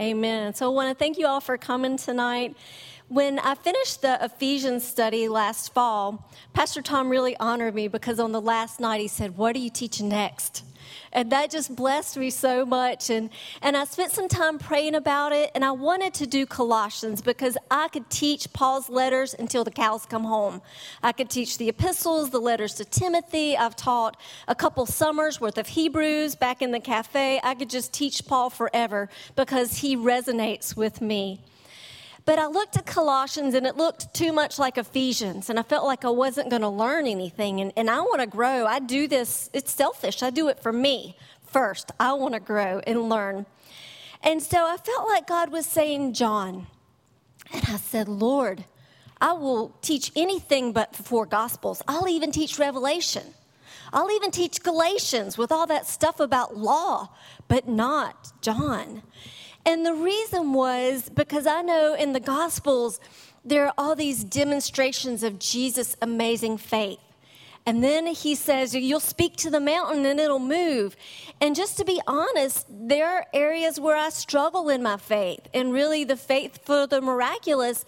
Amen. So I want to thank you all for coming tonight. When I finished the Ephesians study last fall, Pastor Tom really honored me because on the last night he said, What are you teaching next? And that just blessed me so much. And, and I spent some time praying about it. And I wanted to do Colossians because I could teach Paul's letters until the cows come home. I could teach the epistles, the letters to Timothy. I've taught a couple summers worth of Hebrews back in the cafe. I could just teach Paul forever because he resonates with me. But I looked at Colossians and it looked too much like Ephesians, and I felt like I wasn't going to learn anything. And, and I want to grow. I do this, it's selfish. I do it for me first. I want to grow and learn. And so I felt like God was saying, John. And I said, Lord, I will teach anything but the four Gospels. I'll even teach Revelation. I'll even teach Galatians with all that stuff about law, but not John. And the reason was because I know in the Gospels, there are all these demonstrations of Jesus' amazing faith. And then he says, You'll speak to the mountain and it'll move. And just to be honest, there are areas where I struggle in my faith. And really, the faith for the miraculous,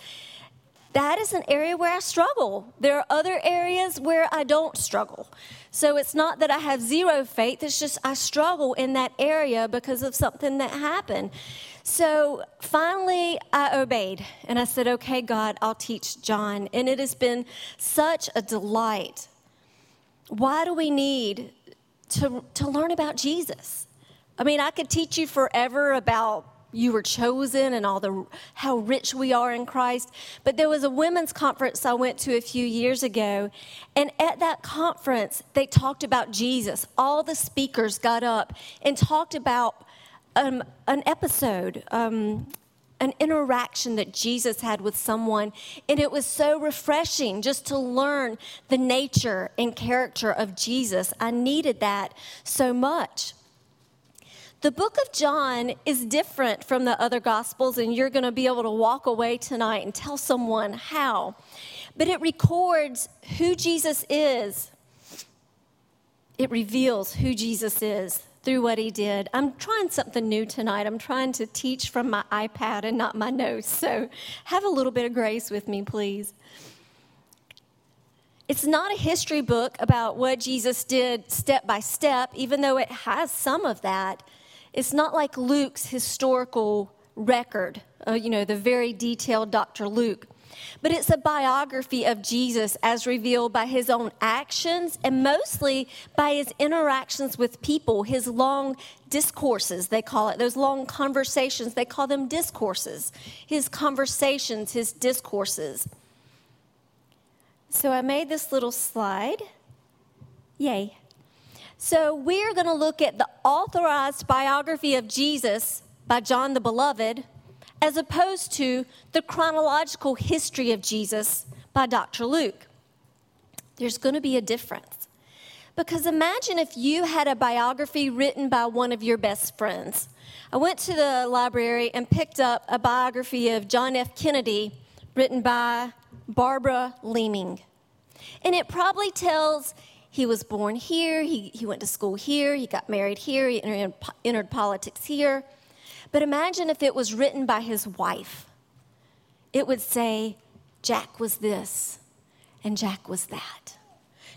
that is an area where I struggle. There are other areas where I don't struggle. So it's not that I have zero faith, it's just I struggle in that area because of something that happened. So finally, I obeyed and I said, Okay, God, I'll teach John. And it has been such a delight. Why do we need to, to learn about Jesus? I mean, I could teach you forever about you were chosen and all the how rich we are in Christ. But there was a women's conference I went to a few years ago, and at that conference they talked about Jesus. All the speakers got up and talked about um, an episode. Um, an interaction that Jesus had with someone. And it was so refreshing just to learn the nature and character of Jesus. I needed that so much. The book of John is different from the other gospels, and you're going to be able to walk away tonight and tell someone how. But it records who Jesus is, it reveals who Jesus is through what he did. I'm trying something new tonight. I'm trying to teach from my iPad and not my notes. So have a little bit of grace with me, please. It's not a history book about what Jesus did step by step, even though it has some of that. It's not like Luke's historical record, uh, you know, the very detailed Dr. Luke. But it's a biography of Jesus as revealed by his own actions and mostly by his interactions with people, his long discourses, they call it, those long conversations, they call them discourses. His conversations, his discourses. So I made this little slide. Yay. So, we're going to look at the authorized biography of Jesus by John the Beloved, as opposed to the chronological history of Jesus by Dr. Luke. There's going to be a difference. Because imagine if you had a biography written by one of your best friends. I went to the library and picked up a biography of John F. Kennedy written by Barbara Leaming. And it probably tells he was born here, he, he went to school here, he got married here, he entered, entered politics here. But imagine if it was written by his wife. It would say, Jack was this and Jack was that.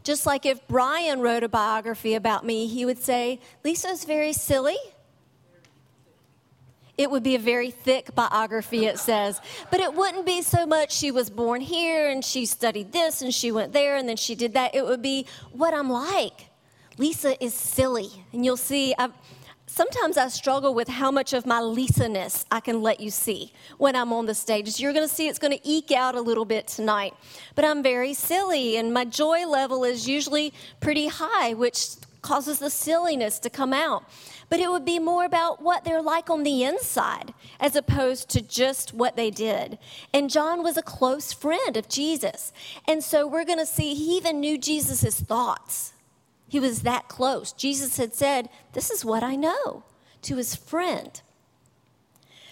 Just like if Brian wrote a biography about me, he would say, Lisa's very silly it would be a very thick biography, it says. But it wouldn't be so much she was born here and she studied this and she went there and then she did that. It would be what I'm like. Lisa is silly. And you'll see, I've, sometimes I struggle with how much of my Lisa-ness I can let you see when I'm on the stage. You're going to see it's going to eke out a little bit tonight. But I'm very silly, and my joy level is usually pretty high, which causes the silliness to come out but it would be more about what they're like on the inside as opposed to just what they did. And John was a close friend of Jesus. And so we're going to see he even knew Jesus' thoughts. He was that close. Jesus had said, This is what I know to his friend.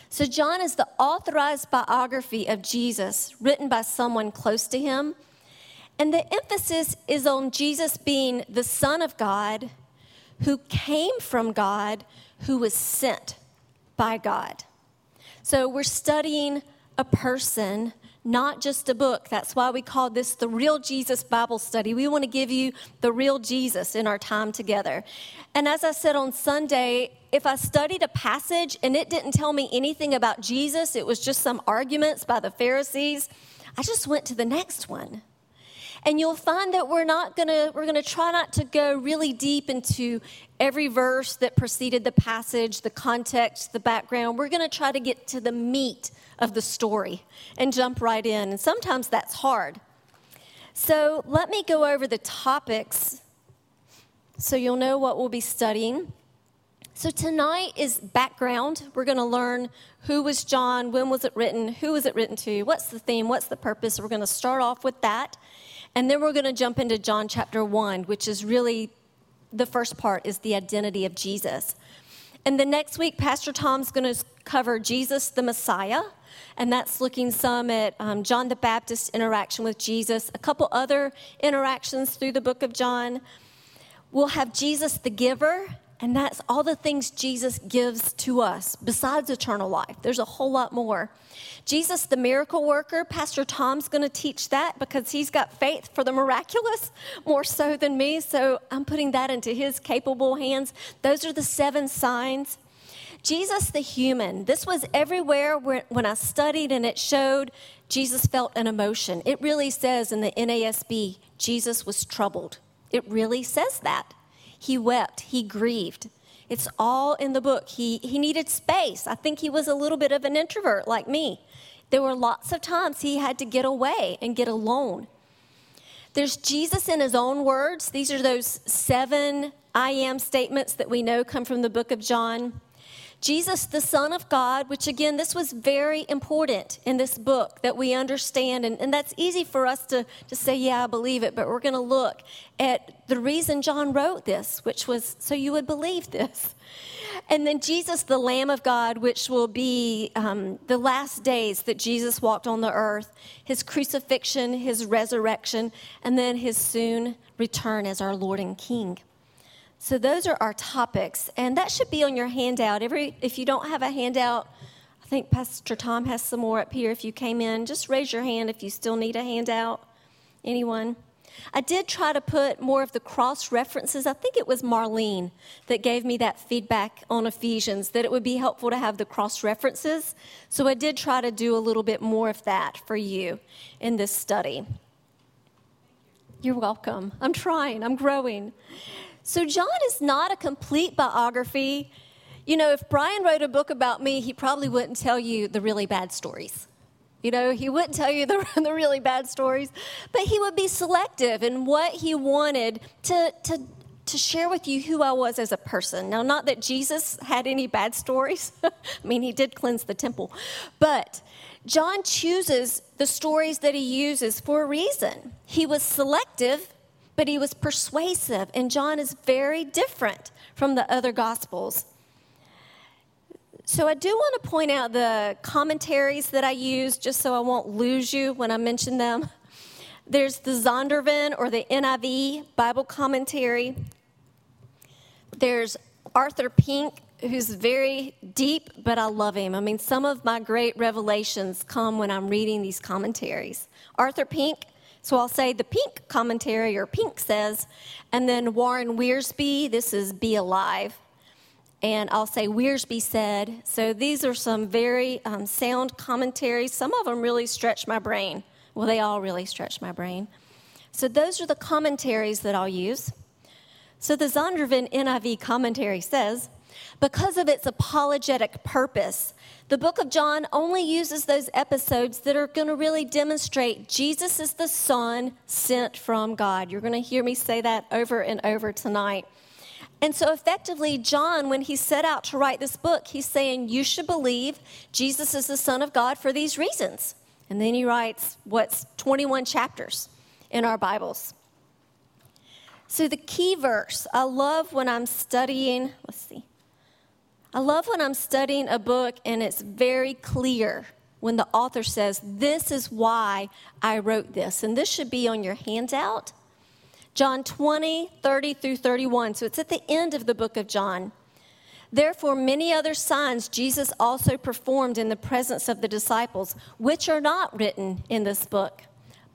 So, John is the authorized biography of Jesus written by someone close to him. And the emphasis is on Jesus being the Son of God who came from God, who was sent by God. So we're studying a person, not just a book. That's why we call this the Real Jesus Bible Study. We want to give you the real Jesus in our time together. And as I said on Sunday, if I studied a passage and it didn't tell me anything about Jesus, it was just some arguments by the Pharisees, I just went to the next one. And you'll find that we're not gonna, we're gonna try not to go really deep into every verse that preceded the passage, the context, the background. We're gonna try to get to the meat of the story and jump right in. And sometimes that's hard. So let me go over the topics so you'll know what we'll be studying. So tonight is background. We're going to learn who was John, when was it written, who was it written to, what's the theme, what's the purpose. We're going to start off with that. And then we're going to jump into John chapter 1, which is really the first part is the identity of Jesus. And the next week, Pastor Tom's going to cover Jesus the Messiah, and that's looking some at um, John the Baptist's interaction with Jesus, a couple other interactions through the book of John. We'll have Jesus the giver, and that's all the things Jesus gives to us besides eternal life. There's a whole lot more. Jesus, the miracle worker, Pastor Tom's going to teach that because he's got faith for the miraculous more so than me. So I'm putting that into his capable hands. Those are the seven signs. Jesus, the human, this was everywhere when I studied and it showed Jesus felt an emotion. It really says in the NASB, Jesus was troubled. It really says that. He wept, he grieved. It's all in the book. He, he needed space. I think he was a little bit of an introvert like me. There were lots of times he had to get away and get alone. There's Jesus in his own words. These are those seven I am statements that we know come from the book of John. Jesus, the Son of God, which again, this was very important in this book that we understand. And, and that's easy for us to, to say, yeah, I believe it, but we're going to look at the reason John wrote this, which was so you would believe this. And then Jesus, the Lamb of God, which will be um, the last days that Jesus walked on the earth, his crucifixion, his resurrection, and then his soon return as our Lord and King. So those are our topics, and that should be on your handout. Every if you don't have a handout, I think Pastor Tom has some more up here. If you came in, just raise your hand if you still need a handout. Anyone? I did try to put more of the cross references. I think it was Marlene that gave me that feedback on Ephesians that it would be helpful to have the cross references. So I did try to do a little bit more of that for you in this study. You're welcome. I'm trying, I'm growing. So, John is not a complete biography. You know, if Brian wrote a book about me, he probably wouldn't tell you the really bad stories. You know, he wouldn't tell you the, the really bad stories, but he would be selective in what he wanted to, to, to share with you who I was as a person. Now, not that Jesus had any bad stories, I mean, he did cleanse the temple, but John chooses the stories that he uses for a reason. He was selective but he was persuasive. And John is very different from the other gospels. So I do want to point out the commentaries that I use just so I won't lose you when I mention them. There's the Zondervan or the NIV Bible commentary. There's Arthur Pink, who's very deep, but I love him. I mean, some of my great revelations come when I'm reading these commentaries. Arthur Pink so I'll say the pink commentary or pink says, and then Warren Wiersbe, this is Be Alive. And I'll say Wiersbe said. So these are some very um, sound commentaries. Some of them really stretch my brain. Well, they all really stretch my brain. So those are the commentaries that I'll use. So the Zondervan NIV commentary says, because of its apologetic purpose, the book of John only uses those episodes that are going to really demonstrate Jesus is the Son sent from God. You're going to hear me say that over and over tonight. And so, effectively, John, when he set out to write this book, he's saying, You should believe Jesus is the Son of God for these reasons. And then he writes what's 21 chapters in our Bibles. So, the key verse, I love when I'm studying, let's see. I love when I'm studying a book and it's very clear when the author says, This is why I wrote this. And this should be on your handout. John 20, 30 through 31. So it's at the end of the book of John. Therefore, many other signs Jesus also performed in the presence of the disciples, which are not written in this book,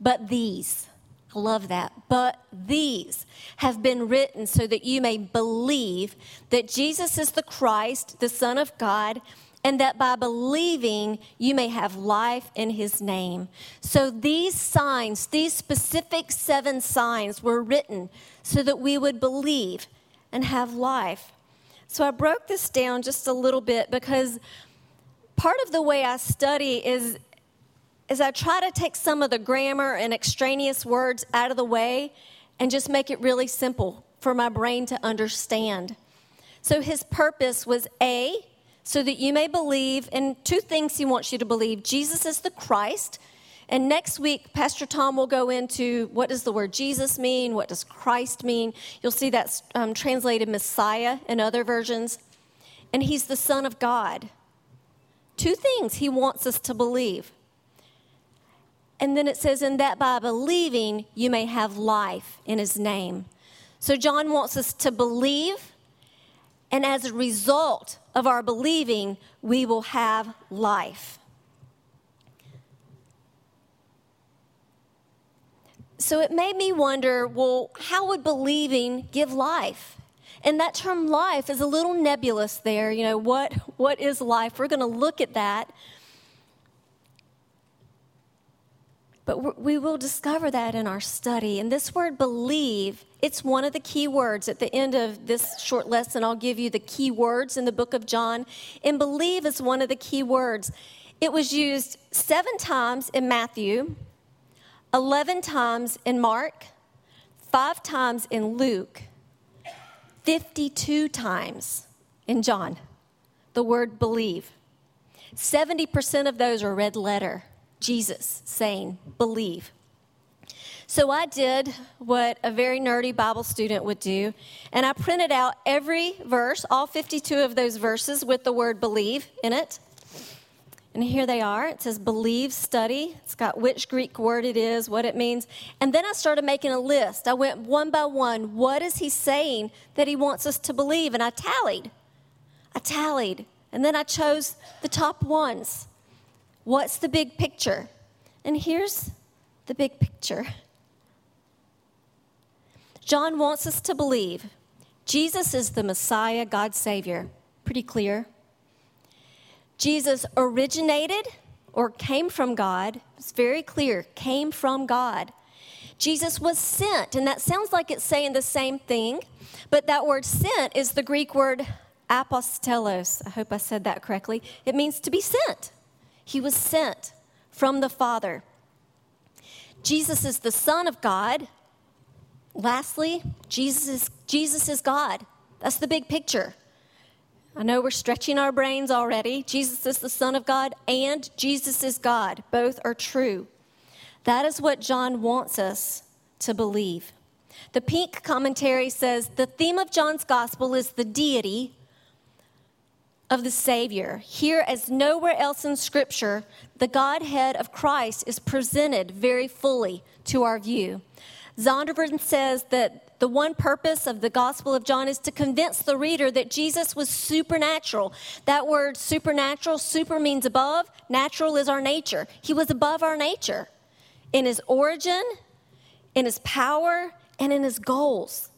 but these. I love that. But these have been written so that you may believe that Jesus is the Christ, the Son of God, and that by believing you may have life in his name. So these signs, these specific seven signs, were written so that we would believe and have life. So I broke this down just a little bit because part of the way I study is, is I try to take some of the grammar and extraneous words out of the way and just make it really simple for my brain to understand. So his purpose was A, so that you may believe in two things he wants you to believe Jesus is the Christ, and next week, Pastor Tom will go into what does the word Jesus mean? What does Christ mean? You'll see that's um, translated Messiah in other versions. And he's the Son of God. Two things he wants us to believe. And then it says, in that by believing, you may have life in his name. So John wants us to believe, and as a result of our believing, we will have life. So it made me wonder well, how would believing give life? And that term life is a little nebulous there. You know, what, what is life? We're going to look at that. But we will discover that in our study. And this word believe, it's one of the key words. At the end of this short lesson, I'll give you the key words in the book of John. And believe is one of the key words. It was used seven times in Matthew, 11 times in Mark, five times in Luke, 52 times in John, the word believe. 70% of those are red letter, Jesus saying, believe. So I did what a very nerdy Bible student would do, and I printed out every verse, all 52 of those verses with the word believe in it. And here they are. It says believe, study. It's got which Greek word it is, what it means. And then I started making a list. I went one by one. What is he saying that he wants us to believe? And I tallied. I tallied. And then I chose the top ones. What's the big picture? And here's the big picture John wants us to believe Jesus is the Messiah, God's Savior. Pretty clear. Jesus originated or came from God. It's very clear, came from God. Jesus was sent, and that sounds like it's saying the same thing, but that word sent is the Greek word apostelos. I hope I said that correctly. It means to be sent. He was sent from the Father. Jesus is the Son of God. Lastly, Jesus is, Jesus is God. That's the big picture. I know we're stretching our brains already. Jesus is the Son of God and Jesus is God. Both are true. That is what John wants us to believe. The pink commentary says the theme of John's gospel is the deity of the Savior. Here, as nowhere else in Scripture, the Godhead of Christ is presented very fully to our view. Zondervan says that the one purpose of the Gospel of John is to convince the reader that Jesus was supernatural. That word supernatural, super means above, natural is our nature. He was above our nature in his origin, in his power, and in his goals.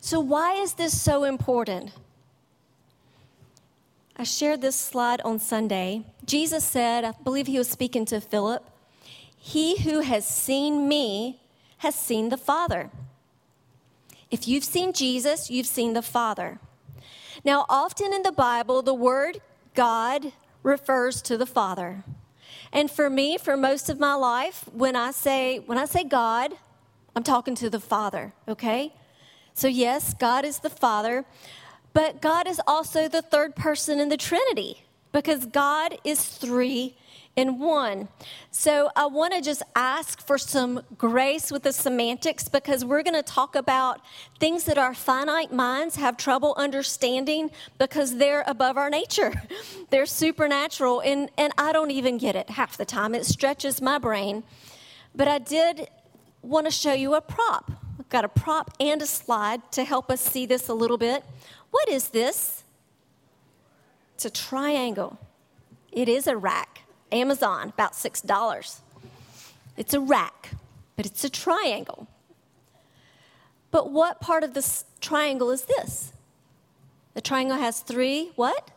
So, why is this so important? I shared this slide on Sunday. Jesus said, I believe he was speaking to Philip, He who has seen me has seen the Father. If you've seen Jesus, you've seen the Father. Now, often in the Bible, the word God refers to the Father. And for me, for most of my life, when I say when I say God, I'm talking to the Father, okay? So yes, God is the Father, but God is also the third person in the Trinity because God is 3 in one. So I want to just ask for some grace with the semantics because we're going to talk about things that our finite minds have trouble understanding because they're above our nature. they're supernatural, and, and I don't even get it half the time. It stretches my brain. But I did want to show you a prop. Got a prop and a slide to help us see this a little bit. What is this? It's a triangle. It is a rack. Amazon, about $6. It's a rack, but it's a triangle. But what part of this triangle is this? The triangle has three what?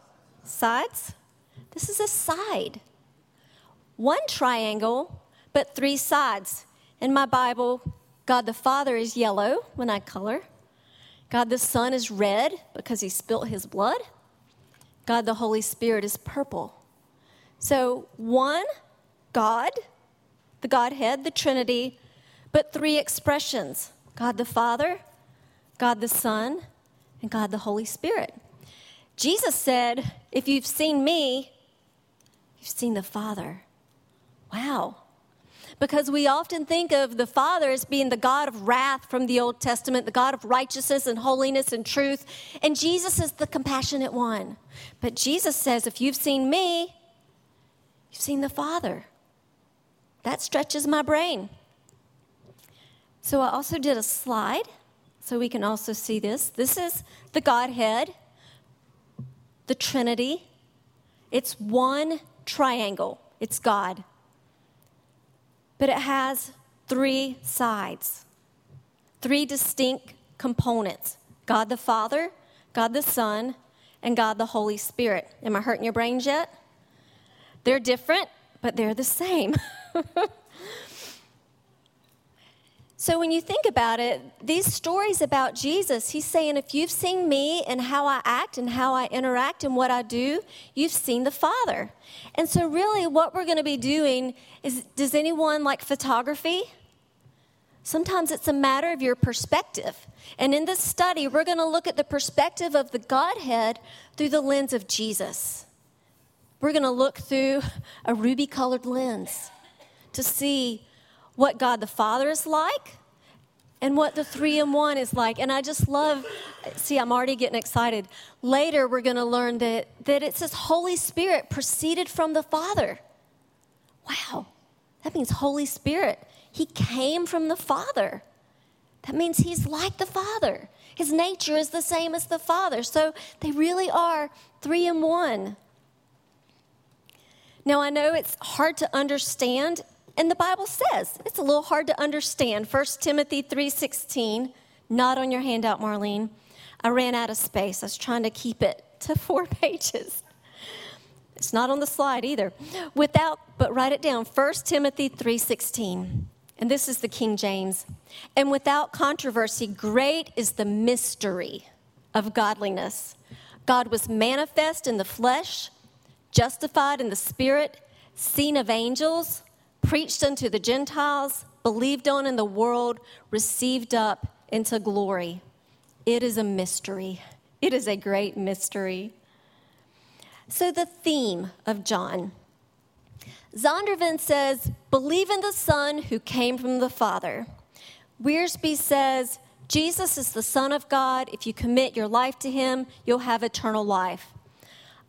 Sides? This is a side. One triangle, but three sides. In my Bible, God the Father is yellow when I color. God the Son is red because he spilt his blood. God the Holy Spirit is purple. So, one, God, the Godhead, the Trinity, but three expressions God the Father, God the Son, and God the Holy Spirit. Jesus said, If you've seen me, you've seen the Father. Wow. Because we often think of the Father as being the God of wrath from the Old Testament, the God of righteousness and holiness and truth, and Jesus is the compassionate one. But Jesus says, If you've seen me, you've seen the Father. That stretches my brain. So I also did a slide so we can also see this. This is the Godhead, the Trinity. It's one triangle, it's God. But it has three sides, three distinct components God the Father, God the Son, and God the Holy Spirit. Am I hurting your brains yet? They're different, but they're the same. So when you think about it, these stories about Jesus, he's saying, if you've seen me and how I act and how I interact and what I do, you've seen the Father. And so, really, what we're going to be doing is does anyone like photography? Sometimes it's a matter of your perspective. And in this study, we're going to look at the perspective of the Godhead through the lens of Jesus. We're going to look through a ruby colored lens to see what God the Father is like and what the three in one is like. And I just love, see, I'm already getting excited. Later, we're going to learn that, that it says Holy Spirit proceeded from the Father. Wow, that means Holy Spirit. He came from the Father. That means he's like the Father. His nature is the same as the Father. So they really are three in one. Now, I know it's hard to understand and the Bible says it's a little hard to understand. 1 Timothy 3:16, not on your handout, Marlene. I ran out of space. I was trying to keep it to four pages. It's not on the slide either. Without, but write it down. 1 Timothy 3:16. And this is the King James. And without controversy, great is the mystery of godliness. God was manifest in the flesh, justified in the spirit, seen of angels, preached unto the Gentiles, believed on in the world, received up into glory. It is a mystery. It is a great mystery. So, the theme of John Zondervan says, Believe in the Son who came from the Father. Wiersbe says, Jesus is the Son of God. If you commit your life to him, you'll have eternal life.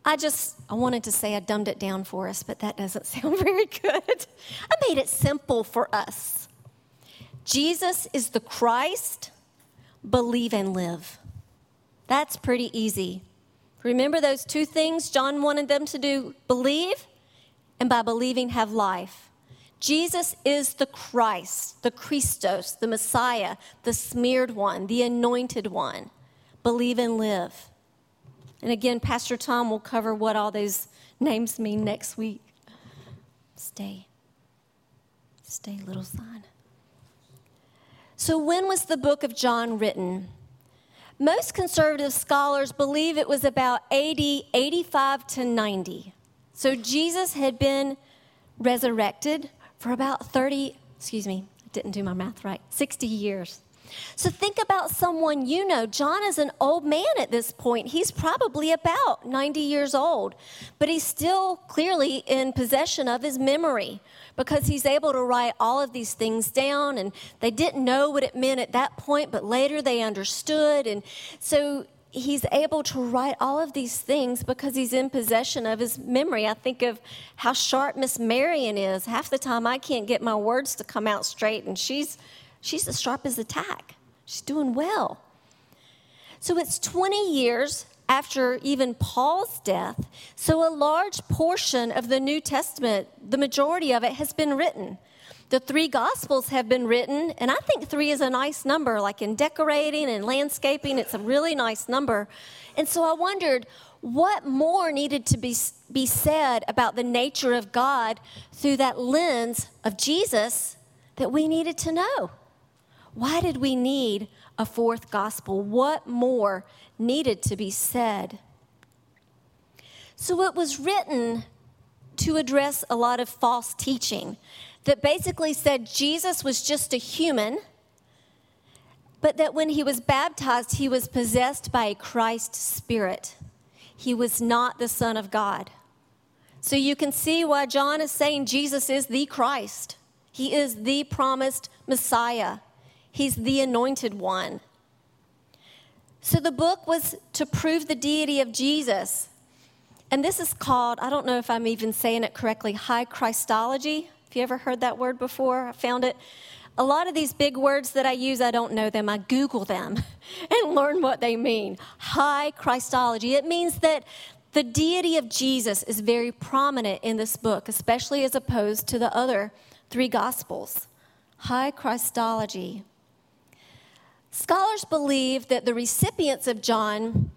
I just, I wanted to say I dumbed it down for us, but that doesn't sound very good. I made it simple for us. Jesus is the Christ, believe and live. That's pretty easy. Remember those two things John wanted them to do believe, and by believing, have life. Jesus is the Christ, the Christos, the Messiah, the smeared one, the anointed one. Believe and live. And again, Pastor Tom will cover what all those names mean next week. Stay. Stay, little son. So, when was the book of John written? Most conservative scholars believe it was about 80, 85 to 90. So, Jesus had been resurrected for about 30, excuse me, I didn't do my math right, 60 years. So think about someone you know. John is an old man at this point. He's probably about 90 years old, but he's still clearly in possession of his memory because he's able to write all of these things down. And they didn't know what it meant at that point, but later they understood. And so he's able to write all of these things because he's in possession of his memory. I think of how sharp Miss Marion is. Half the time I can't get my words to come out straight, and she's She's as sharp as a tack. She's doing well. So it's 20 years after even Paul's death. So, a large portion of the New Testament, the majority of it, has been written. The three Gospels have been written, and I think three is a nice number, like in decorating and landscaping, it's a really nice number. And so I wondered what more needed to be, be said about the nature of God through that lens of Jesus that we needed to know. Why did we need a fourth gospel? What more needed to be said? So it was written to address a lot of false teaching that basically said Jesus was just a human, but that when he was baptized, he was possessed by a Christ spirit. He was not the Son of God. So you can see why John is saying Jesus is the Christ. He is the promised Messiah. He's the anointed one. So the book was to prove the deity of Jesus. And this is called, I don't know if I'm even saying it correctly, high Christology. Have you ever heard that word before? I found it. A lot of these big words that I use, I don't know them. I Google them and learn what they mean. High Christology. It means that the deity of Jesus is very prominent in this book, especially as opposed to the other three Gospels. High Christology. Scholars believe that the recipients of John,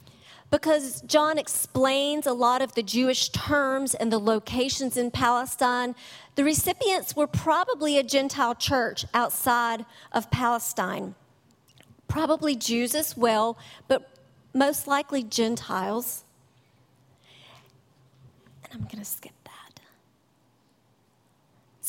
because John explains a lot of the Jewish terms and the locations in Palestine, the recipients were probably a Gentile church outside of Palestine. Probably Jews as well, but most likely Gentiles. And I'm going to skip.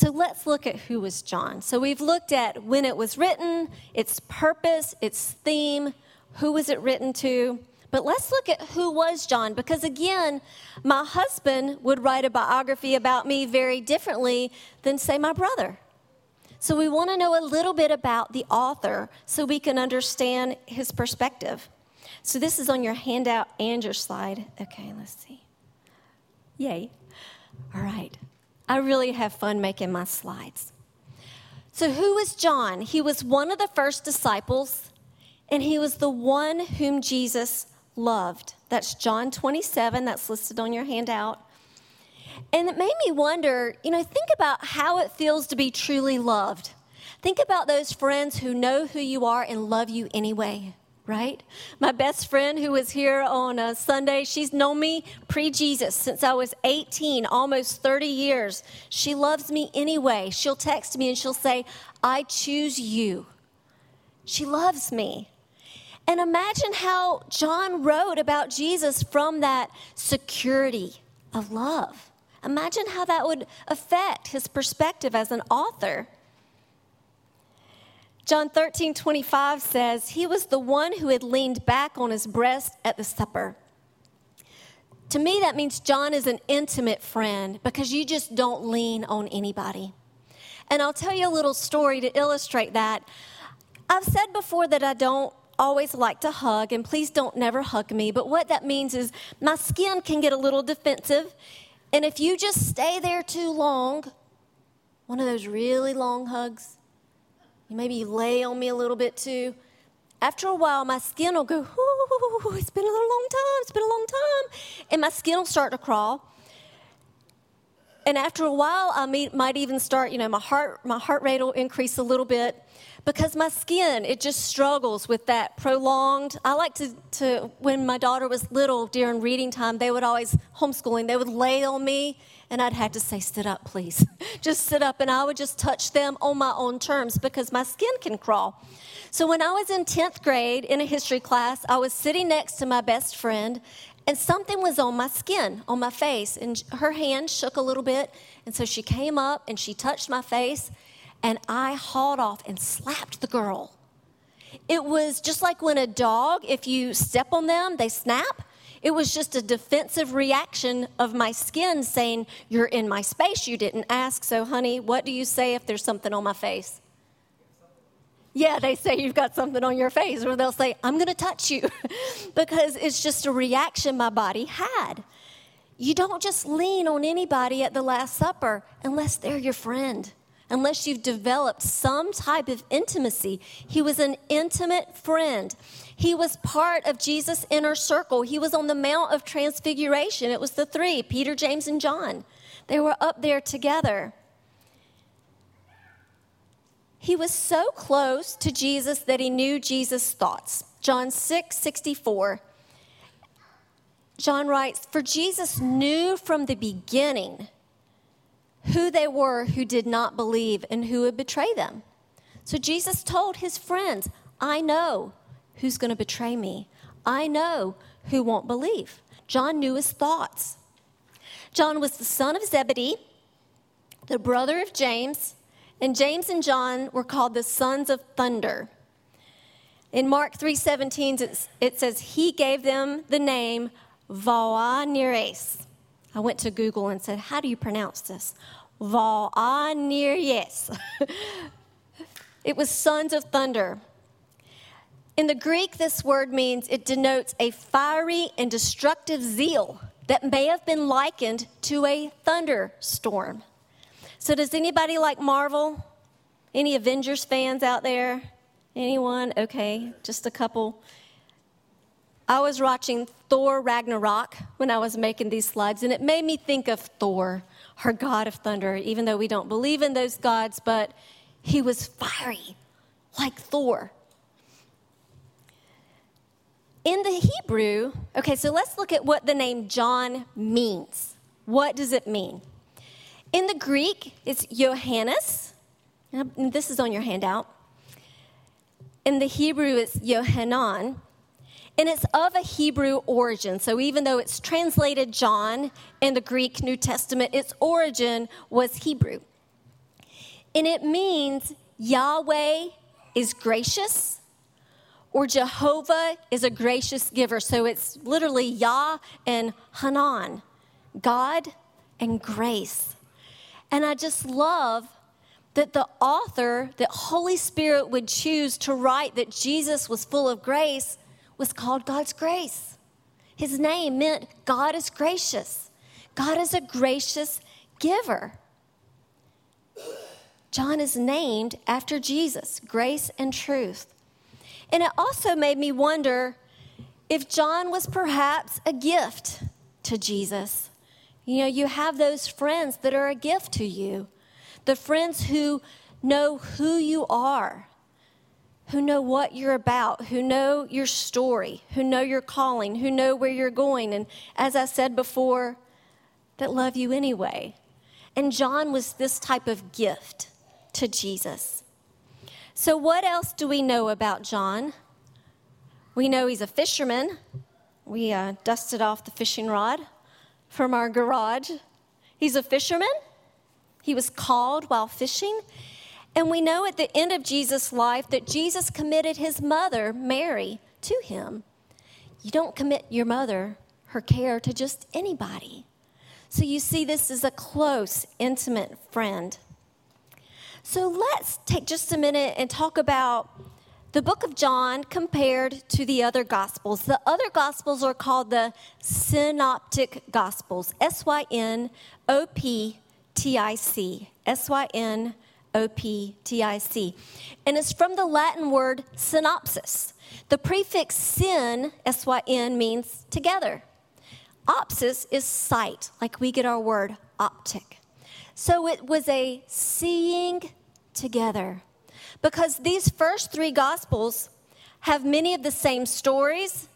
So let's look at who was John. So we've looked at when it was written, its purpose, its theme, who was it written to. But let's look at who was John, because again, my husband would write a biography about me very differently than, say, my brother. So we want to know a little bit about the author so we can understand his perspective. So this is on your handout and your slide. Okay, let's see. Yay. All right. I really have fun making my slides. So, who was John? He was one of the first disciples, and he was the one whom Jesus loved. That's John 27, that's listed on your handout. And it made me wonder, you know, think about how it feels to be truly loved. Think about those friends who know who you are and love you anyway, right? My best friend who was here on a Sunday, she's known me pre Jesus since I was 18, almost 30 years. She loves me anyway. She'll text me and she'll say, I choose you. She loves me. And imagine how John wrote about Jesus from that security of love. Imagine how that would affect his perspective as an author. John 13, 25 says, He was the one who had leaned back on his breast at the supper. To me, that means John is an intimate friend because you just don't lean on anybody. And I'll tell you a little story to illustrate that. I've said before that I don't always like to hug, and please don't never hug me. But what that means is my skin can get a little defensive. And if you just stay there too long, one of those really long hugs, maybe lay on me a little bit too. After a while, my skin will go, Ooh, it's been a long time, it's been a long time. And my skin will start to crawl. And after a while, I might even start, you know, my heart, my heart rate will increase a little bit because my skin it just struggles with that prolonged i like to, to when my daughter was little during reading time they would always homeschooling. They would lay on me and i'd have to say sit up please. Just sit up. And i would just touch them on my own terms because my skin can crawl. So when i was in 10th grade in a history class i was sitting next to my best friend and something was on my skin on my face and her hand shook a little bit and so she came up and she touched my face and I hauled off and slapped the girl. It was just like when a dog, if you step on them, they snap. It was just a defensive reaction of my skin saying, You're in my space. You didn't ask. So, honey, what do you say if there's something on my face? Yeah, they say you've got something on your face, or they'll say, I'm going to touch you because it's just a reaction my body had. You don't just lean on anybody at the Last Supper unless they're your friend unless you've developed some type of intimacy. He was an intimate friend. He was part of Jesus' inner circle. He was on the Mount of Transfiguration. It was the three Peter, James, and John. They were up there together. He was so close to Jesus that he knew Jesus' thoughts. John 6 64. John writes, For Jesus knew from the beginning who they were who did not believe and who would betray them. So Jesus told his friends, I know who's going to betray me. I know who won't believe. John knew his thoughts. John was the son of Zebedee, the brother of James, and James and John were called the sons of thunder. In Mark 3:17 it says he gave them the name Boanerges. I went to Google and said, "How do you pronounce this?" Boanerges. it was sons of thunder. In the Greek, this word means it denotes a fiery and destructive zeal that may have been likened to a thunderstorm. So, does anybody like Marvel? Any Avengers fans out there? Anyone? Okay, just a couple. I was watching Thor Ragnarok when I was making these slides, and it made me think of Thor, our god of thunder, even though we don't believe in those gods, but he was fiery, like Thor. In the Hebrew, okay, so let's look at what the name John means. What does it mean? In the Greek, it's Johannes. This is on your handout. In the Hebrew, it's Yohanan. And it's of a Hebrew origin. So even though it's translated John in the Greek New Testament, its origin was Hebrew. And it means Yahweh is gracious or Jehovah is a gracious giver. So it's literally Yah and Hanan, God and grace. And I just love that the author, that Holy Spirit would choose to write that Jesus was full of grace was called God's grace. His name meant God is gracious. God is a gracious giver. John is named after Jesus, grace and truth. And it also made me wonder if John was perhaps a gift to Jesus. You know, you have those friends that are a gift to you, the friends who know who you are, who know what you're about, who know your story, who know your calling, who know where you're going. And as I said before, that love you anyway. And John was this type of gift to Jesus. So, what else do we know about John? We know he's a fisherman. We uh, dusted off the fishing rod from our garage. He's a fisherman. He was called while fishing. And we know at the end of Jesus' life that Jesus committed his mother, Mary, to him. You don't commit your mother, her care, to just anybody. So you see, this is a close, intimate friend. So let's take just a minute and talk about the book of John compared to the other gospels. The other gospels are called the synoptic gospels S Y N O P T I C. S Y N O P T I C. And it's from the Latin word synopsis. The prefix syn, S Y N, means together. Opsis is sight, like we get our word optic. So it was a seeing together. Because these first three gospels have many of the same stories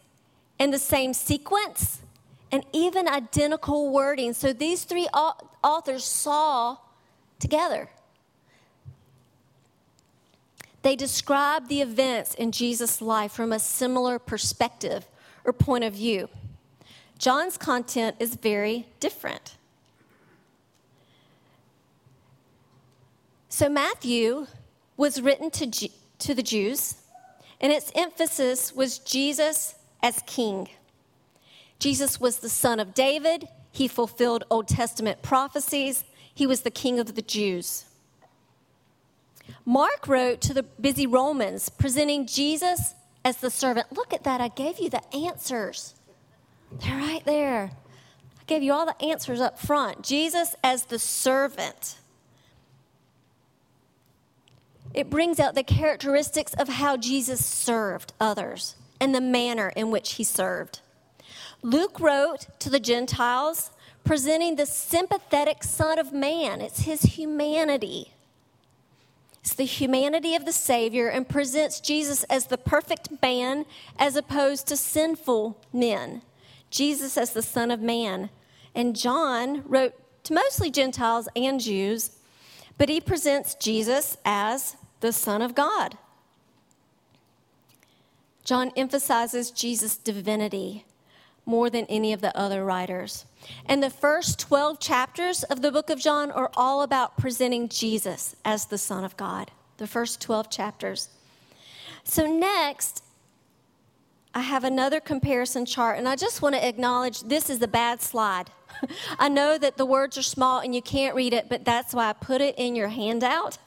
and the same sequence and even identical wording. So these three authors saw together. They describe the events in Jesus' life from a similar perspective or point of view. John's content is very different. So, Matthew was written to, to the Jews, and its emphasis was Jesus as king. Jesus was the son of David, he fulfilled Old Testament prophecies, he was the king of the Jews. Mark wrote to the busy Romans, presenting Jesus as the servant. Look at that, I gave you the answers. They're right there. I gave you all the answers up front. Jesus as the servant. It brings out the characteristics of how Jesus served others and the manner in which he served. Luke wrote to the Gentiles, presenting the sympathetic Son of Man. It's his humanity. It's the humanity of the Savior and presents Jesus as the perfect man as opposed to sinful men. Jesus as the Son of Man. And John wrote to mostly Gentiles and Jews, but he presents Jesus as the Son of God. John emphasizes Jesus' divinity more than any of the other writers. And the first 12 chapters of the book of John are all about presenting Jesus as the Son of God. The first 12 chapters. So, next, I have another comparison chart, and I just want to acknowledge this is a bad slide. I know that the words are small and you can't read it, but that's why I put it in your handout.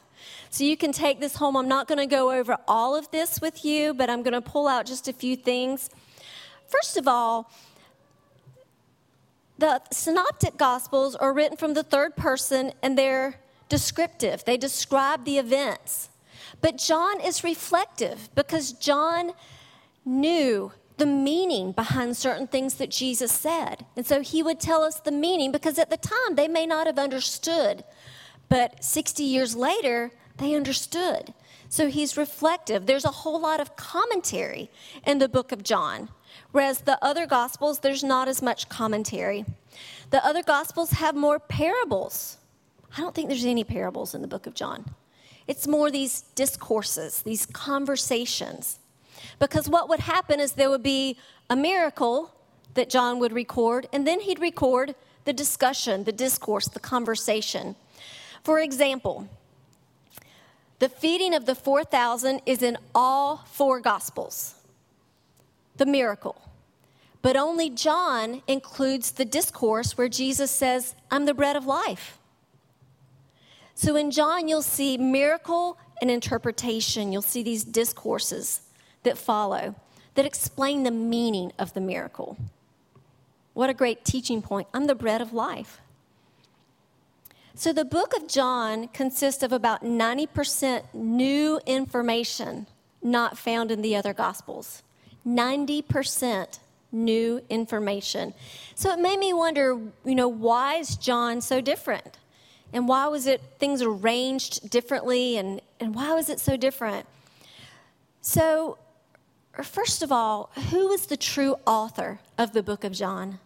So you can take this home. I'm not going to go over all of this with you, but I'm going to pull out just a few things. First of all, the synoptic gospels are written from the third person and they're descriptive, they describe the events. But John is reflective because John knew the meaning behind certain things that Jesus said. And so he would tell us the meaning because at the time they may not have understood. But 60 years later, they understood. So he's reflective. There's a whole lot of commentary in the book of John, whereas the other gospels, there's not as much commentary. The other gospels have more parables. I don't think there's any parables in the book of John. It's more these discourses, these conversations. Because what would happen is there would be a miracle that John would record, and then he'd record the discussion, the discourse, the conversation. For example, the feeding of the 4,000 is in all four Gospels, the miracle. But only John includes the discourse where Jesus says, I'm the bread of life. So in John, you'll see miracle and interpretation. You'll see these discourses that follow that explain the meaning of the miracle. What a great teaching point. I'm the bread of life. So the book of John consists of about 90% new information not found in the other gospels. 90% new information. So it made me wonder, you know, why is John so different? And why was it things arranged differently and, and why was it so different? So, first of all, who is the true author of the book of John?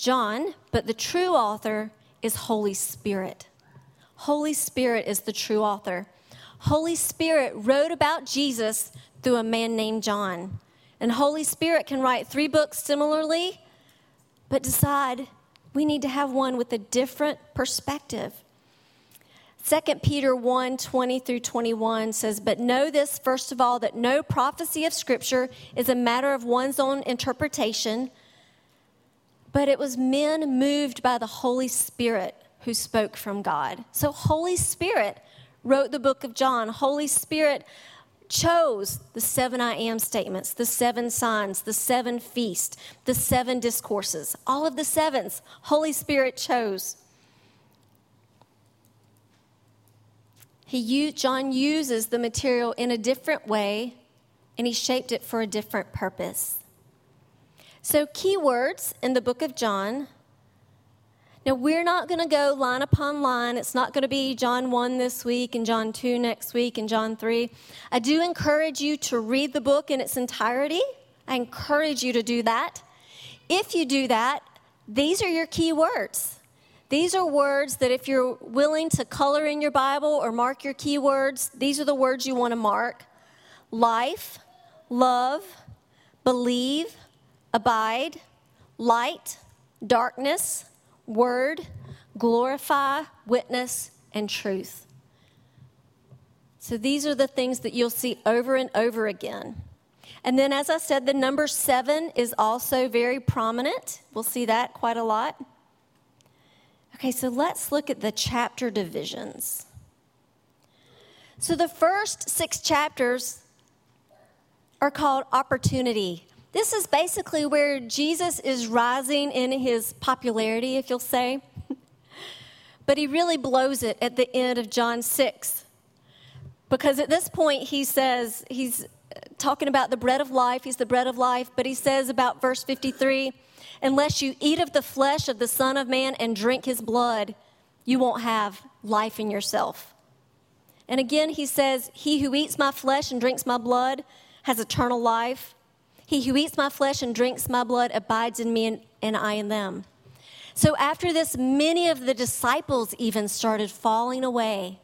John, but the true author is Holy Spirit. Holy Spirit is the true author. Holy Spirit wrote about Jesus through a man named John. And Holy Spirit can write three books similarly, but decide we need to have one with a different perspective. 2 Peter 1 20 through 21 says, But know this, first of all, that no prophecy of Scripture is a matter of one's own interpretation but it was men moved by the Holy Spirit who spoke from God. So, Holy Spirit wrote the book of John. Holy Spirit chose the seven I am statements, the seven signs, the seven feasts, the seven discourses. All of the sevens, Holy Spirit chose. He, John uses the material in a different way, and he shaped it for a different purpose. So, keywords in the book of John. Now, we're not going to go line upon line. It's not going to be John 1 this week and John 2 next week and John 3. I do encourage you to read the book in its entirety. I encourage you to do that. If you do that, these are your key words. These are words that if you're willing to color in your Bible or mark your key words, these are the words you want to mark life, love, believe, abide, light, darkness, word, glorify, witness, and truth. So these are the things that you'll see over and over again. And then, as I said, the number seven is also very prominent. We'll see that quite a lot. Okay, so let's look at the chapter divisions. So the first six chapters are called opportunity this is basically where Jesus is rising in his popularity, if you'll say. but he really blows it at the end of John 6. Because at this point, he says, he's talking about the bread of life, he's the bread of life, but he says about verse 53 unless you eat of the flesh of the Son of Man and drink his blood, you won't have life in yourself. And again, he says, He who eats my flesh and drinks my blood has eternal life. He who eats my flesh and drinks my blood abides in me, and, and I in them. So after this, many of the disciples even started falling away.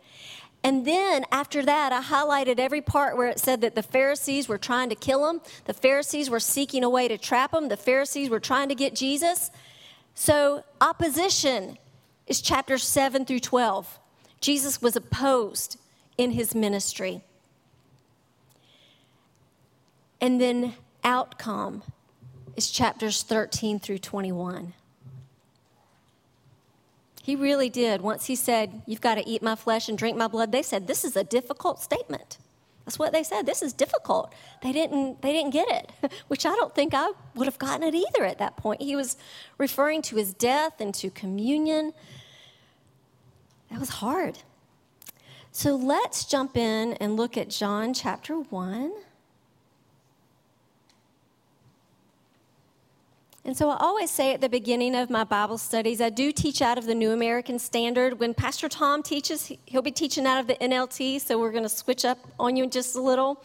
And then after that, I highlighted every part where it said that the Pharisees were trying to kill him, the Pharisees were seeking a way to trap him, the Pharisees were trying to get Jesus. So, opposition is chapters 7 through 12. Jesus was opposed in his ministry. And then, outcome is chapters 13 through 21. He really did. Once he said, You've got to eat my flesh and drink my blood, they said, This is a difficult statement. That's what they said. This is difficult. They didn't, they didn't get it, which I don't think I would have gotten it either at that point. He was referring to his death and to communion. That was hard. So let's jump in and look at John chapter 1. And so I always say at the beginning of my Bible studies, I do teach out of the New American Standard. When Pastor Tom teaches, he'll be teaching out of the NLT, so we're going to switch up on you in just a little.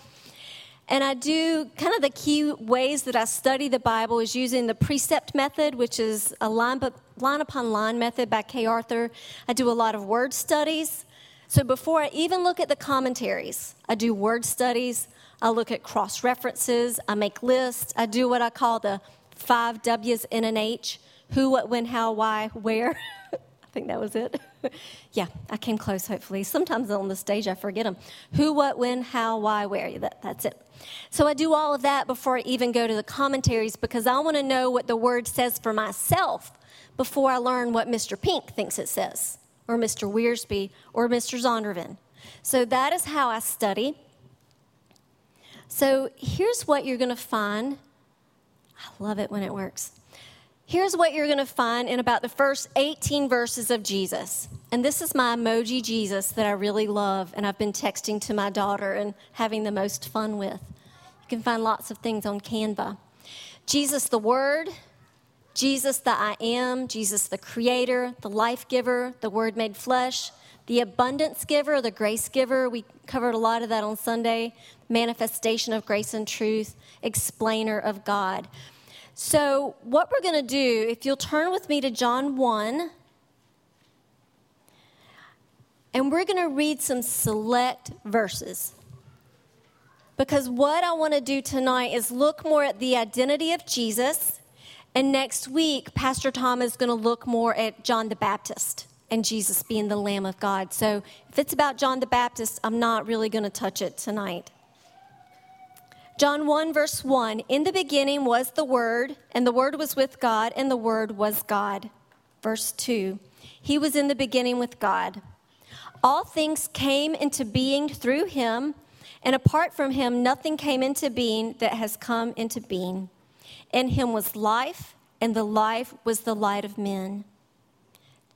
And I do kind of the key ways that I study the Bible is using the precept method, which is a line, line upon line method by Kay Arthur. I do a lot of word studies. So before I even look at the commentaries, I do word studies. I look at cross references. I make lists. I do what I call the five W's in an H who, what, when, how, why, where. I think that was it. yeah, I came close, hopefully. Sometimes on the stage I forget them. Who, what, when, how, why, where. That, that's it. So I do all of that before I even go to the commentaries because I want to know what the word says for myself before I learn what Mr. Pink thinks it says, or Mr. Wiersbe, or Mr. Zondervan. So that is how I study. So here's what you're going to find I love it when it works. Here's what you're going to find in about the first 18 verses of Jesus. And this is my emoji Jesus that I really love, and I've been texting to my daughter and having the most fun with. You can find lots of things on Canva. Jesus, the Word, Jesus, the I am, Jesus, the Creator, the life giver, the Word made flesh, the abundance giver, the grace giver. We covered a lot of that on Sunday. Manifestation of grace and truth, explainer of God. So, what we're going to do, if you'll turn with me to John 1, and we're going to read some select verses. Because what I want to do tonight is look more at the identity of Jesus. And next week, Pastor Tom is going to look more at John the Baptist and Jesus being the Lamb of God. So if it's about John the Baptist, I'm not really going to touch it tonight. John 1, verse 1 In the beginning was the Word, and the Word was with God, and the Word was God. Verse 2 He was in the beginning with God. All things came into being through him, and apart from him, nothing came into being that has come into being. In him was life, and the life was the light of men.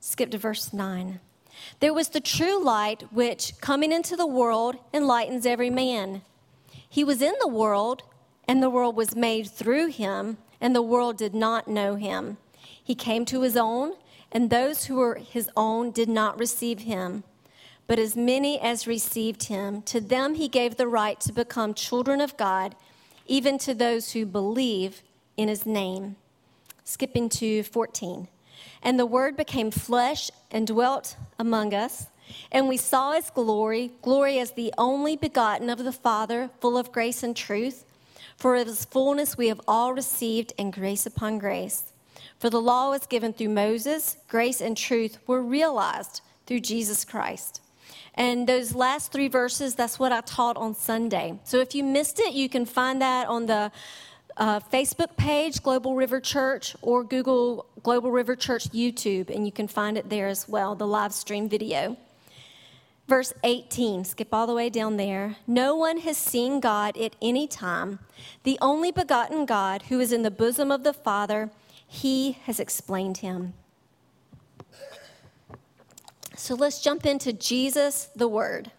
Skip to verse 9. There was the true light, which, coming into the world, enlightens every man. He was in the world, and the world was made through him, and the world did not know him. He came to his own, and those who were his own did not receive him. But as many as received him, to them he gave the right to become children of God, even to those who believe in his name. Skipping to 14. And the word became flesh and dwelt among us and we saw his glory, glory as the only begotten of the Father, full of grace and truth. For of his fullness we have all received, and grace upon grace. For the law was given through Moses, grace and truth were realized through Jesus Christ. And those last three verses, that's what I taught on Sunday. So if you missed it, you can find that on the uh, Facebook page, Global River Church, or Google Global River Church YouTube, and you can find it there as well, the live stream video. Verse 18, skip all the way down there. No one has seen God at any time. The only begotten God who is in the bosom of the Father, he has explained him. So let's jump into Jesus, the Word.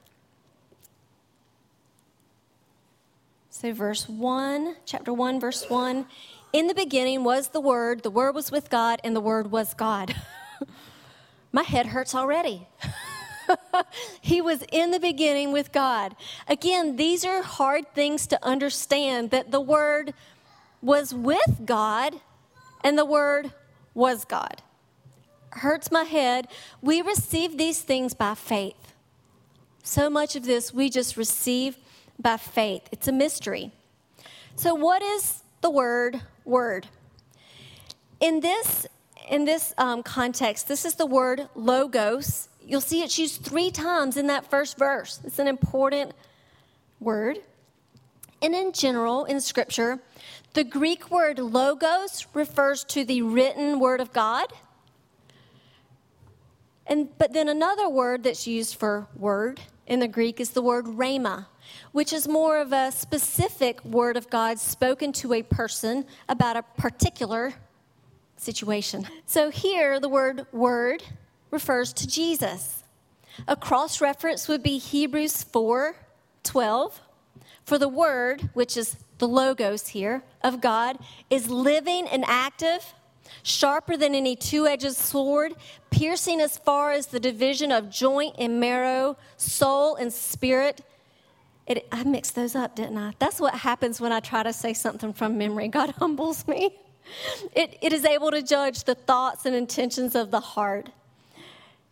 So, verse 1, chapter 1, verse 1 In the beginning was the Word, the Word was with God, and the Word was God. My head hurts already. he was in the beginning with God. Again, these are hard things to understand that the Word was with God and the Word was God. Hurts my head. We receive these things by faith. So much of this we just receive by faith. It's a mystery. So, what is the word word? In this, in this um, context, this is the word logos. You'll see it's used three times in that first verse. It's an important word. And in general, in Scripture, the Greek word logos refers to the written word of God. And, but then another word that's used for word in the Greek is the word rhema which is more of a specific word of God spoken to a person about a particular situation. So here, the word word refers to Jesus. A cross reference would be Hebrews 4 12. For the word, which is the logos here of God, is living and active, sharper than any two edged sword, piercing as far as the division of joint and marrow, soul and spirit it, I mixed those up, didn't I? That's what happens when I try to say something from memory. God humbles me. It, it is able to judge the thoughts and intentions of the heart.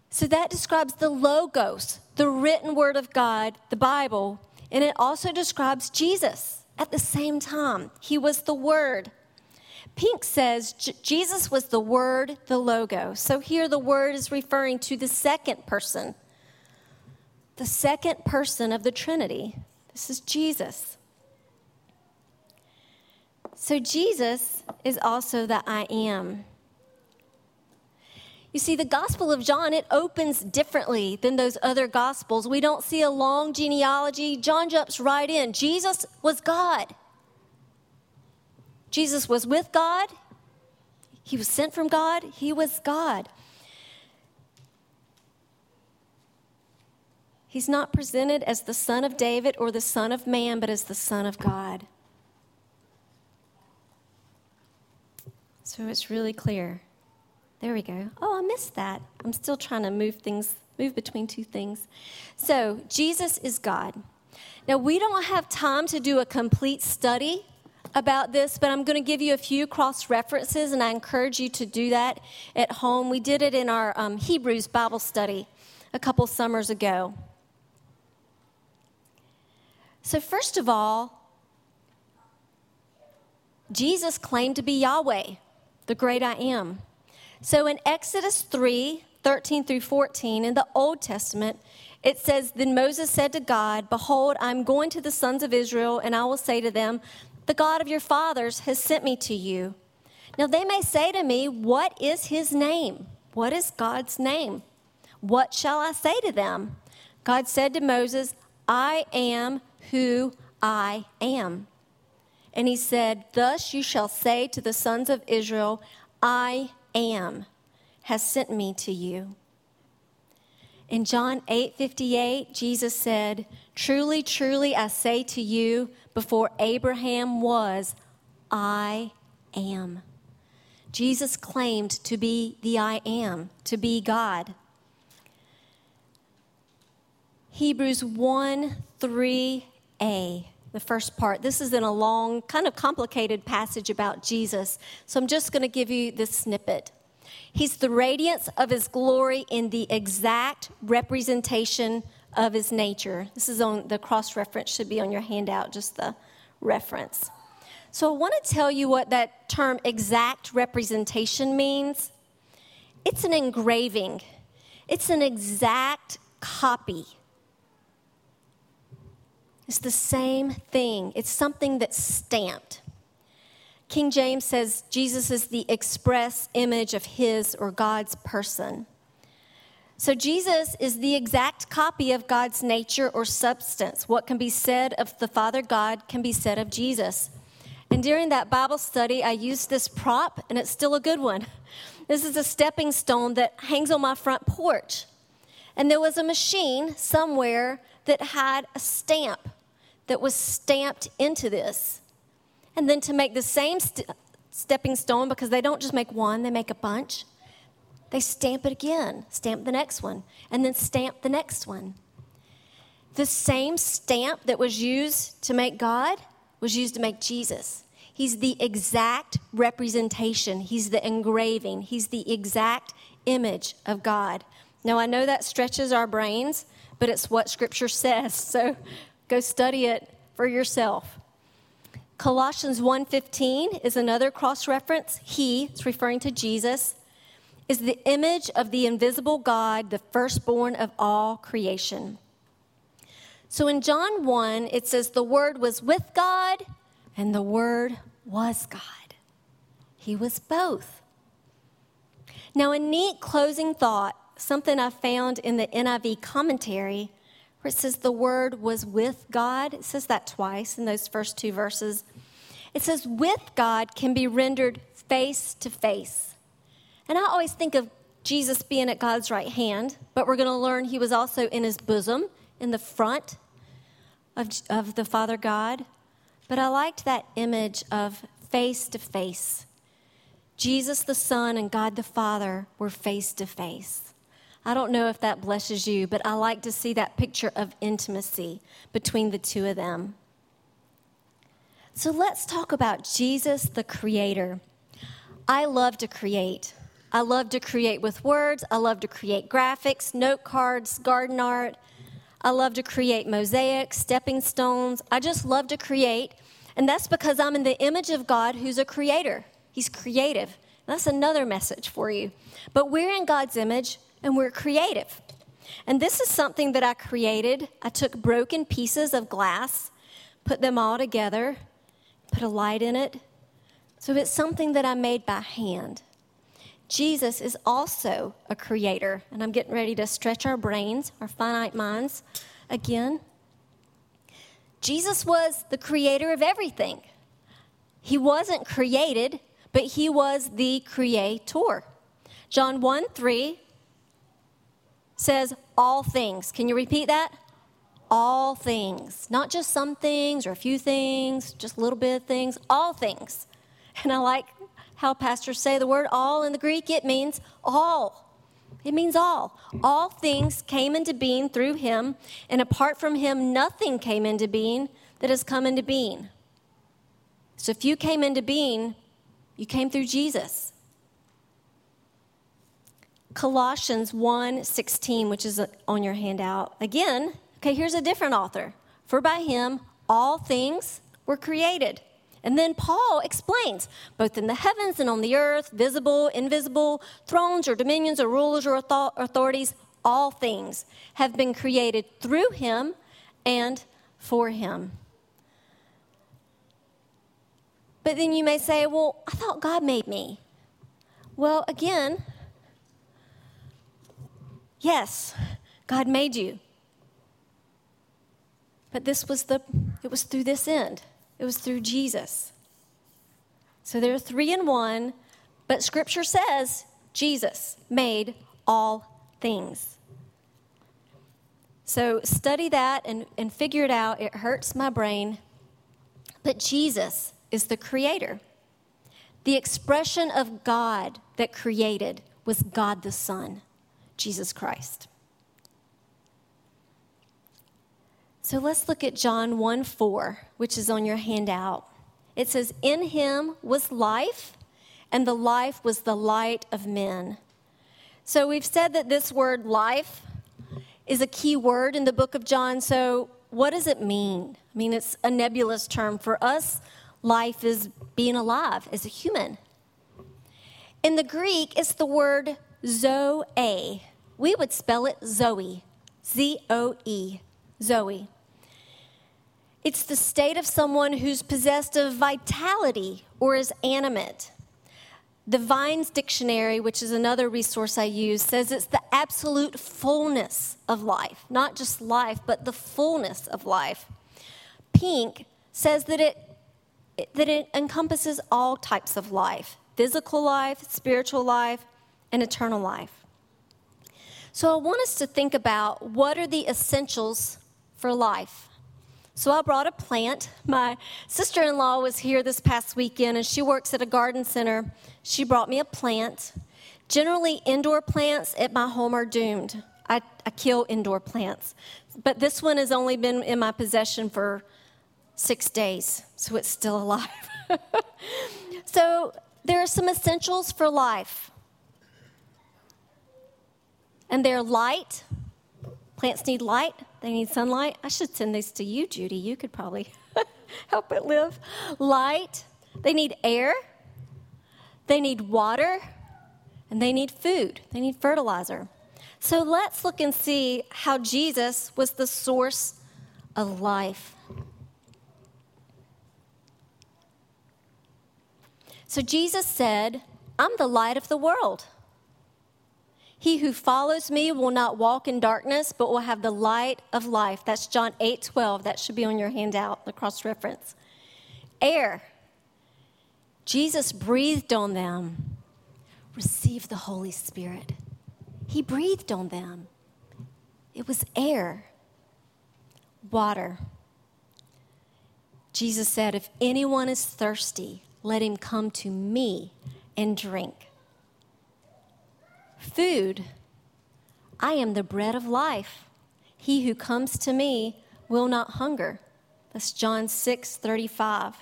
So that describes the Logos, the written word of God, the Bible, and it also describes Jesus at the same time. He was the Word. Pink says Jesus was the Word, the Logo. So here the Word is referring to the second person the second person of the Trinity. This is Jesus. So, Jesus is also the I am. You see, the Gospel of John, it opens differently than those other Gospels. We don't see a long genealogy. John jumps right in. Jesus was God. Jesus was with God. He was sent from God. He was God. He's not presented as the son of David or the son of man, but as the son of God. So it's really clear. There we go. Oh, I missed that. I'm still trying to move things, move between two things. So, Jesus is God. Now, we don't have time to do a complete study about this, but I'm going to give you a few cross references, and I encourage you to do that at home. We did it in our um, Hebrews Bible study a couple summers ago. So, first of all, Jesus claimed to be Yahweh, the great I am. So, in Exodus 3 13 through 14, in the Old Testament, it says, Then Moses said to God, Behold, I'm going to the sons of Israel, and I will say to them, The God of your fathers has sent me to you. Now they may say to me, What is his name? What is God's name? What shall I say to them? God said to Moses, I am who I am. And he said, Thus you shall say to the sons of Israel, I am, has sent me to you. In John 8 58, Jesus said, Truly, truly, I say to you, before Abraham was, I am. Jesus claimed to be the I am, to be God. Hebrews 1 3 a, the first part. This is in a long, kind of complicated passage about Jesus. So I'm just going to give you this snippet. He's the radiance of his glory in the exact representation of his nature. This is on the cross reference, should be on your handout, just the reference. So I want to tell you what that term exact representation means. It's an engraving, it's an exact copy it's the same thing, it's something that's stamped. King James says Jesus is the express image of his or God's person. So, Jesus is the exact copy of God's nature or substance. What can be said of the Father God can be said of Jesus. And during that Bible study, I used this prop, and it's still a good one. This is a stepping stone that hangs on my front porch. And there was a machine somewhere that had a stamp that was stamped into this. And then to make the same st- stepping stone, because they don't just make one, they make a bunch, they stamp it again, stamp the next one, and then stamp the next one. The same stamp that was used to make God was used to make Jesus. He's the exact representation, He's the engraving, He's the exact image of God. Now, I know that stretches our brains, but it's what Scripture says. So go study it for yourself. Colossians 1:15 is another cross reference. He, it's referring to Jesus, is the image of the invisible God, the firstborn of all creation. So in John 1, it says the word was with God and the word was God. He was both. Now, a neat closing thought, something I found in the NIV commentary, where it says the word was with God. It says that twice in those first two verses. It says with God can be rendered face to face. And I always think of Jesus being at God's right hand, but we're going to learn he was also in his bosom, in the front of, of the Father God. But I liked that image of face to face. Jesus the Son and God the Father were face to face. I don't know if that blesses you, but I like to see that picture of intimacy between the two of them. So let's talk about Jesus, the Creator. I love to create. I love to create with words. I love to create graphics, note cards, garden art. I love to create mosaics, stepping stones. I just love to create. And that's because I'm in the image of God who's a creator. He's creative. That's another message for you. But we're in God's image, and we're creative. And this is something that I created. I took broken pieces of glass, put them all together, put a light in it. So it's something that I made by hand. Jesus is also a creator, and I'm getting ready to stretch our brains, our finite minds again. Jesus was the creator of everything. He wasn't created, but he was the creator. John 1 3 says all things. Can you repeat that? All things. Not just some things or a few things, just a little bit of things, all things. And I like how pastors say the word all in the Greek, it means all. It means all. All things came into being through him, and apart from him, nothing came into being that has come into being. So if you came into being, you came through Jesus. Colossians 1:16, which is on your handout. Again, okay, here's a different author. For by him all things were created. And then Paul explains, both in the heavens and on the earth, visible, invisible, thrones or dominions or rulers or authorities, all things have been created through him and for him. But then you may say, well, I thought God made me. Well, again, Yes, God made you. But this was the it was through this end. It was through Jesus. So there are three in one, but scripture says Jesus made all things. So study that and, and figure it out. It hurts my brain. But Jesus is the creator. The expression of God that created was God the Son. Jesus Christ. So let's look at John 1 4, which is on your handout. It says, In him was life, and the life was the light of men. So we've said that this word life is a key word in the book of John. So what does it mean? I mean, it's a nebulous term. For us, life is being alive as a human. In the Greek, it's the word Zoe. We would spell it Zoe, Z O E, Zoe. It's the state of someone who's possessed of vitality or is animate. The Vines Dictionary, which is another resource I use, says it's the absolute fullness of life, not just life, but the fullness of life. Pink says that it, that it encompasses all types of life physical life, spiritual life, and eternal life. So I want us to think about what are the essentials for life. So I brought a plant. My sister in law was here this past weekend and she works at a garden center. She brought me a plant. Generally, indoor plants at my home are doomed. I, I kill indoor plants. But this one has only been in my possession for six days, so it's still alive. so there are some essentials for life. And they're light. Plants need light, they need sunlight. I should send these to you, Judy. You could probably help it live. Light, they need air, they need water, and they need food, they need fertilizer. So let's look and see how Jesus was the source of life. So Jesus said, I'm the light of the world. He who follows me will not walk in darkness, but will have the light of life. That's John 8 12. That should be on your handout, the cross reference. Air. Jesus breathed on them. Receive the Holy Spirit. He breathed on them. It was air, water. Jesus said, If anyone is thirsty, let him come to me and drink. Food, I am the bread of life. He who comes to me will not hunger. That's John 6 35.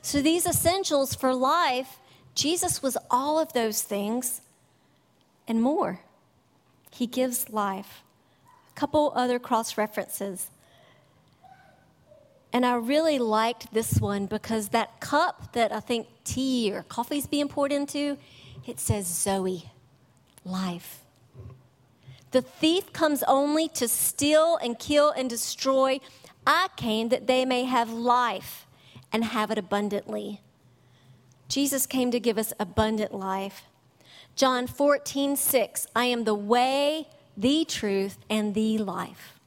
So, these essentials for life, Jesus was all of those things and more. He gives life. A couple other cross references. And I really liked this one because that cup that I think tea or coffee's being poured into, it says Zoe, life. The thief comes only to steal and kill and destroy. I came that they may have life and have it abundantly. Jesus came to give us abundant life. John 14, 6, I am the way, the truth, and the life.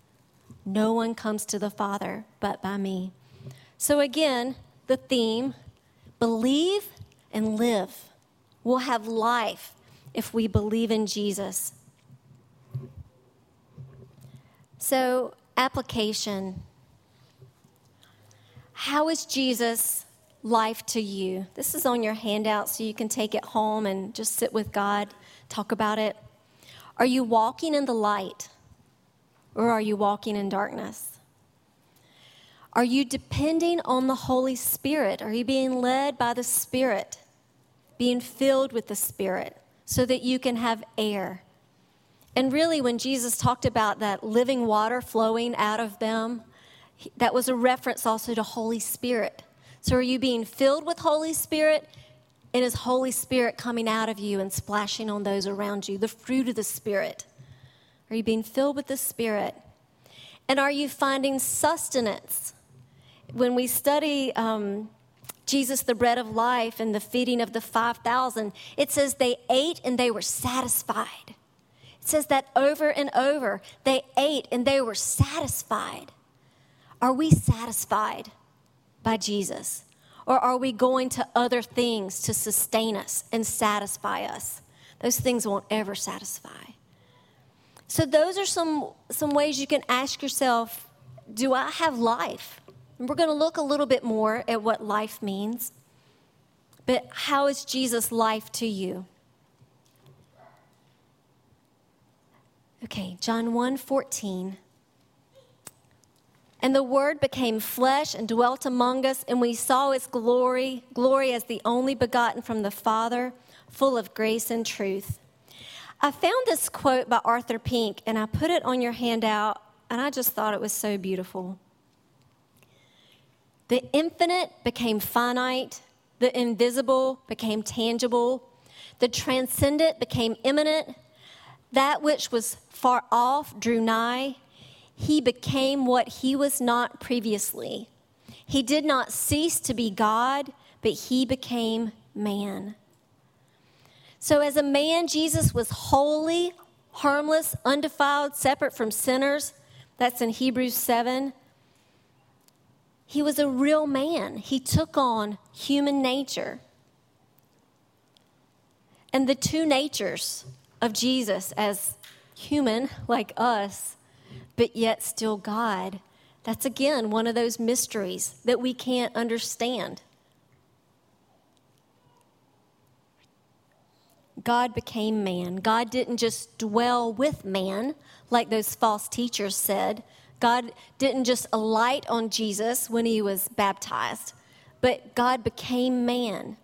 No one comes to the Father but by me. So, again, the theme believe and live. We'll have life if we believe in Jesus. So, application. How is Jesus life to you? This is on your handout so you can take it home and just sit with God, talk about it. Are you walking in the light? or are you walking in darkness? Are you depending on the Holy Spirit? Are you being led by the Spirit, being filled with the Spirit so that you can have air? And really, when Jesus talked about that living water flowing out of them, that was a reference also to Holy Spirit. So, are you being filled with Holy Spirit? And is Holy Spirit coming out of you and splashing on those around you? The fruit of the Spirit. Are you being filled with the Spirit? And are you finding sustenance? When we study um, Jesus, the bread of life, and the feeding of the 5,000, it says they ate and they were satisfied. It says that over and over. They ate and they were satisfied. Are we satisfied by Jesus? Or are we going to other things to sustain us and satisfy us? Those things won't ever satisfy. So those are some some ways you can ask yourself, do I have life? And we're going to look a little bit more at what life means. But how is Jesus life to you? Okay, John 1 14. And the Word became flesh and dwelt among us, and we saw His glory, glory as the only begotten from the Father, full of grace and truth. I found this quote by Arthur Pink and I put it on your handout, and I just thought it was so beautiful. The infinite became finite, the invisible became tangible, the transcendent became immanent, that which was far off drew nigh. He became what he was not previously. He did not cease to be God, but he became man. So, as a man, Jesus was holy, harmless, undefiled, separate from sinners. That's in Hebrews 7. He was a real man. He took on human nature. And the two natures of Jesus, as human like us, but yet still God. That's again one of those mysteries that we can't understand. God became man. God didn't just dwell with man like those false teachers said. God didn't just alight on Jesus when he was baptized, but God became man.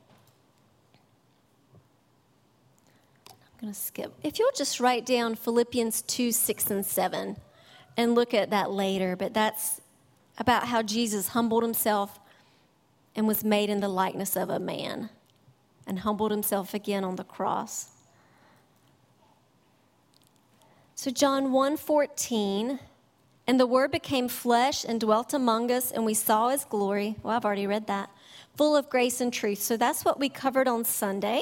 I'm going to skip. If you'll just write down Philippians 2 6 and 7 and look at that later, but that's about how Jesus humbled himself and was made in the likeness of a man and humbled himself again on the cross. So John 1:14 and the word became flesh and dwelt among us and we saw his glory. Well, I've already read that. Full of grace and truth. So that's what we covered on Sunday.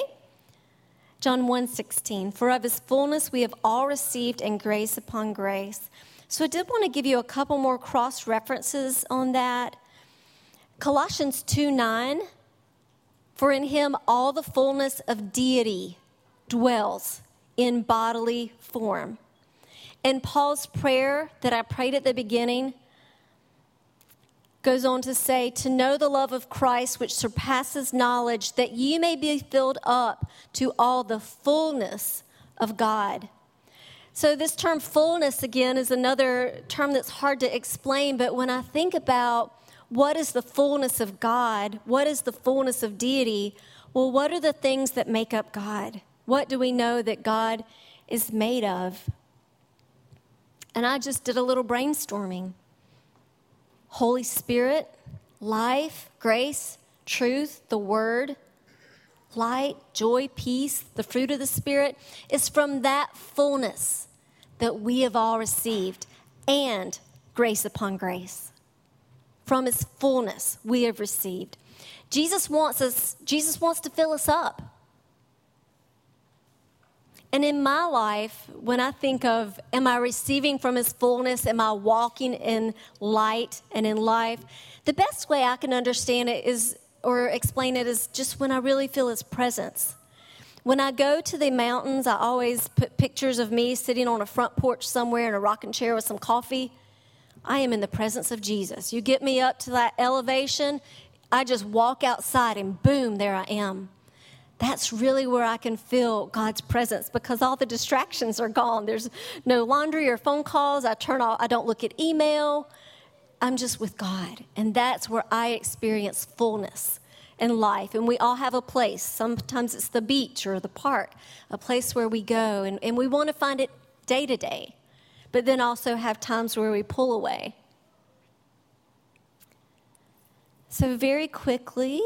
John 1:16 For of his fullness we have all received and grace upon grace. So I did want to give you a couple more cross references on that. Colossians 2 9, for in him all the fullness of deity dwells in bodily form. And Paul's prayer that I prayed at the beginning goes on to say, To know the love of Christ which surpasses knowledge, that ye may be filled up to all the fullness of God. So, this term fullness again is another term that's hard to explain, but when I think about what is the fullness of God, what is the fullness of deity, well, what are the things that make up God? What do we know that God is made of? And I just did a little brainstorming. Holy Spirit, life, grace, truth, the Word, light, joy, peace, the fruit of the Spirit, is from that fullness that we have all received and grace upon grace. From his fullness we have received. Jesus wants us, Jesus wants to fill us up. And in my life, when I think of, am I receiving from His fullness? Am I walking in light and in life? The best way I can understand it is, or explain it, is just when I really feel His presence. When I go to the mountains, I always put pictures of me sitting on a front porch somewhere in a rocking chair with some coffee. I am in the presence of Jesus. You get me up to that elevation, I just walk outside and boom, there I am that's really where I can feel God's presence because all the distractions are gone. There's no laundry or phone calls. I turn off, I don't look at email. I'm just with God. And that's where I experience fullness in life. And we all have a place. Sometimes it's the beach or the park, a place where we go. And, and we want to find it day to day, but then also have times where we pull away. So, very quickly,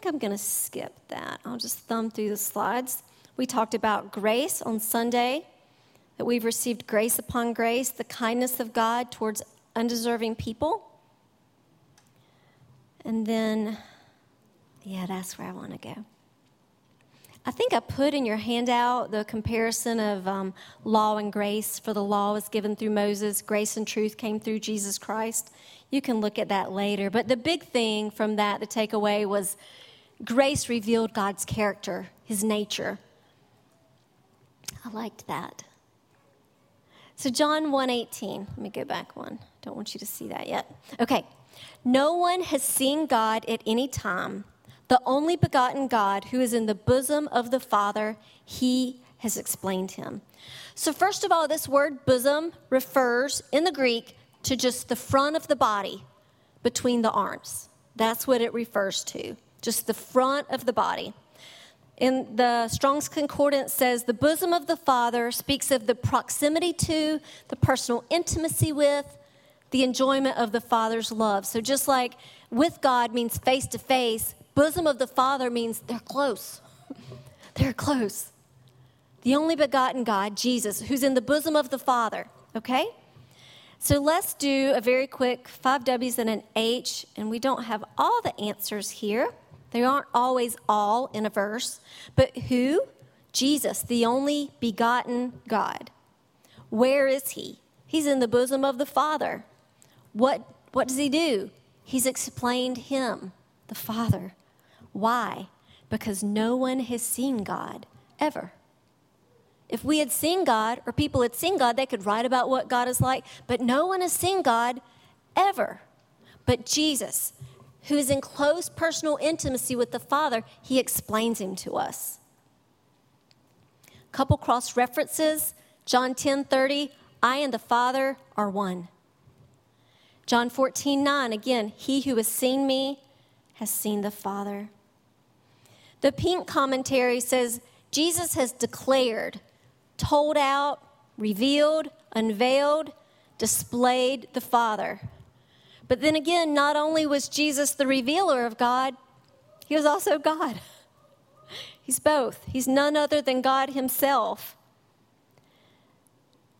think I'm going to skip that. I'll just thumb through the slides. We talked about grace on Sunday, that we've received grace upon grace, the kindness of God towards undeserving people. And then, yeah, that's where I want to go. I think I put in your handout the comparison of um, law and grace, for the law was given through Moses, grace and truth came through Jesus Christ. You can look at that later. But the big thing from that, the takeaway was grace revealed God's character, his nature. I liked that. So John 1:18. Let me go back one. Don't want you to see that yet. Okay. No one has seen God at any time. The only begotten God who is in the bosom of the Father, he has explained him. So first of all, this word bosom refers in the Greek to just the front of the body between the arms. That's what it refers to, just the front of the body. In the Strong's Concordance says the bosom of the Father speaks of the proximity to, the personal intimacy with, the enjoyment of the Father's love. So just like with God means face to face, bosom of the Father means they're close. they're close. The only begotten God, Jesus, who's in the bosom of the Father, okay? So let's do a very quick five W's and an H, and we don't have all the answers here. They aren't always all in a verse. But who? Jesus, the only begotten God. Where is he? He's in the bosom of the Father. What, what does he do? He's explained him, the Father. Why? Because no one has seen God ever. If we had seen God or people had seen God, they could write about what God is like, but no one has seen God ever. But Jesus, who is in close personal intimacy with the Father, he explains him to us. Couple cross references John 10 30, I and the Father are one. John 14 9, again, he who has seen me has seen the Father. The pink commentary says Jesus has declared, told out, revealed, unveiled, displayed the Father. But then again, not only was Jesus the revealer of God, he was also God. He's both. He's none other than God Himself.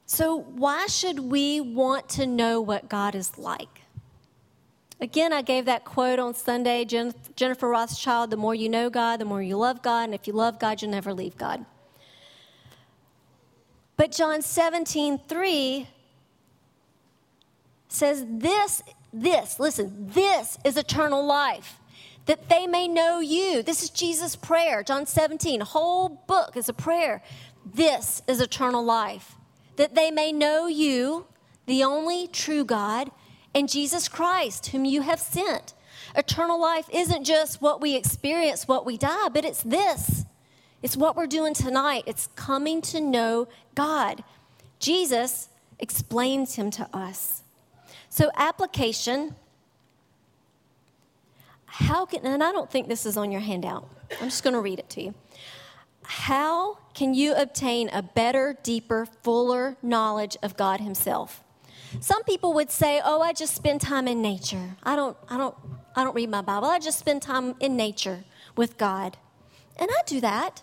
So, why should we want to know what God is like? Again, I gave that quote on Sunday Jennifer Rothschild the more you know God, the more you love God, and if you love God, you'll never leave God. But John 17, 3 says, This, this, listen, this is eternal life, that they may know you. This is Jesus' prayer. John 17, whole book is a prayer. This is eternal life, that they may know you, the only true God and Jesus Christ, whom you have sent. Eternal life isn't just what we experience, what we die, but it's this. It's what we're doing tonight. It's coming to know God. Jesus explains him to us. So, application. How can, and I don't think this is on your handout. I'm just going to read it to you. How can you obtain a better, deeper, fuller knowledge of God Himself? Some people would say, "Oh, I just spend time in nature. I don't I don't I don't read my Bible. I just spend time in nature with God." And I do that.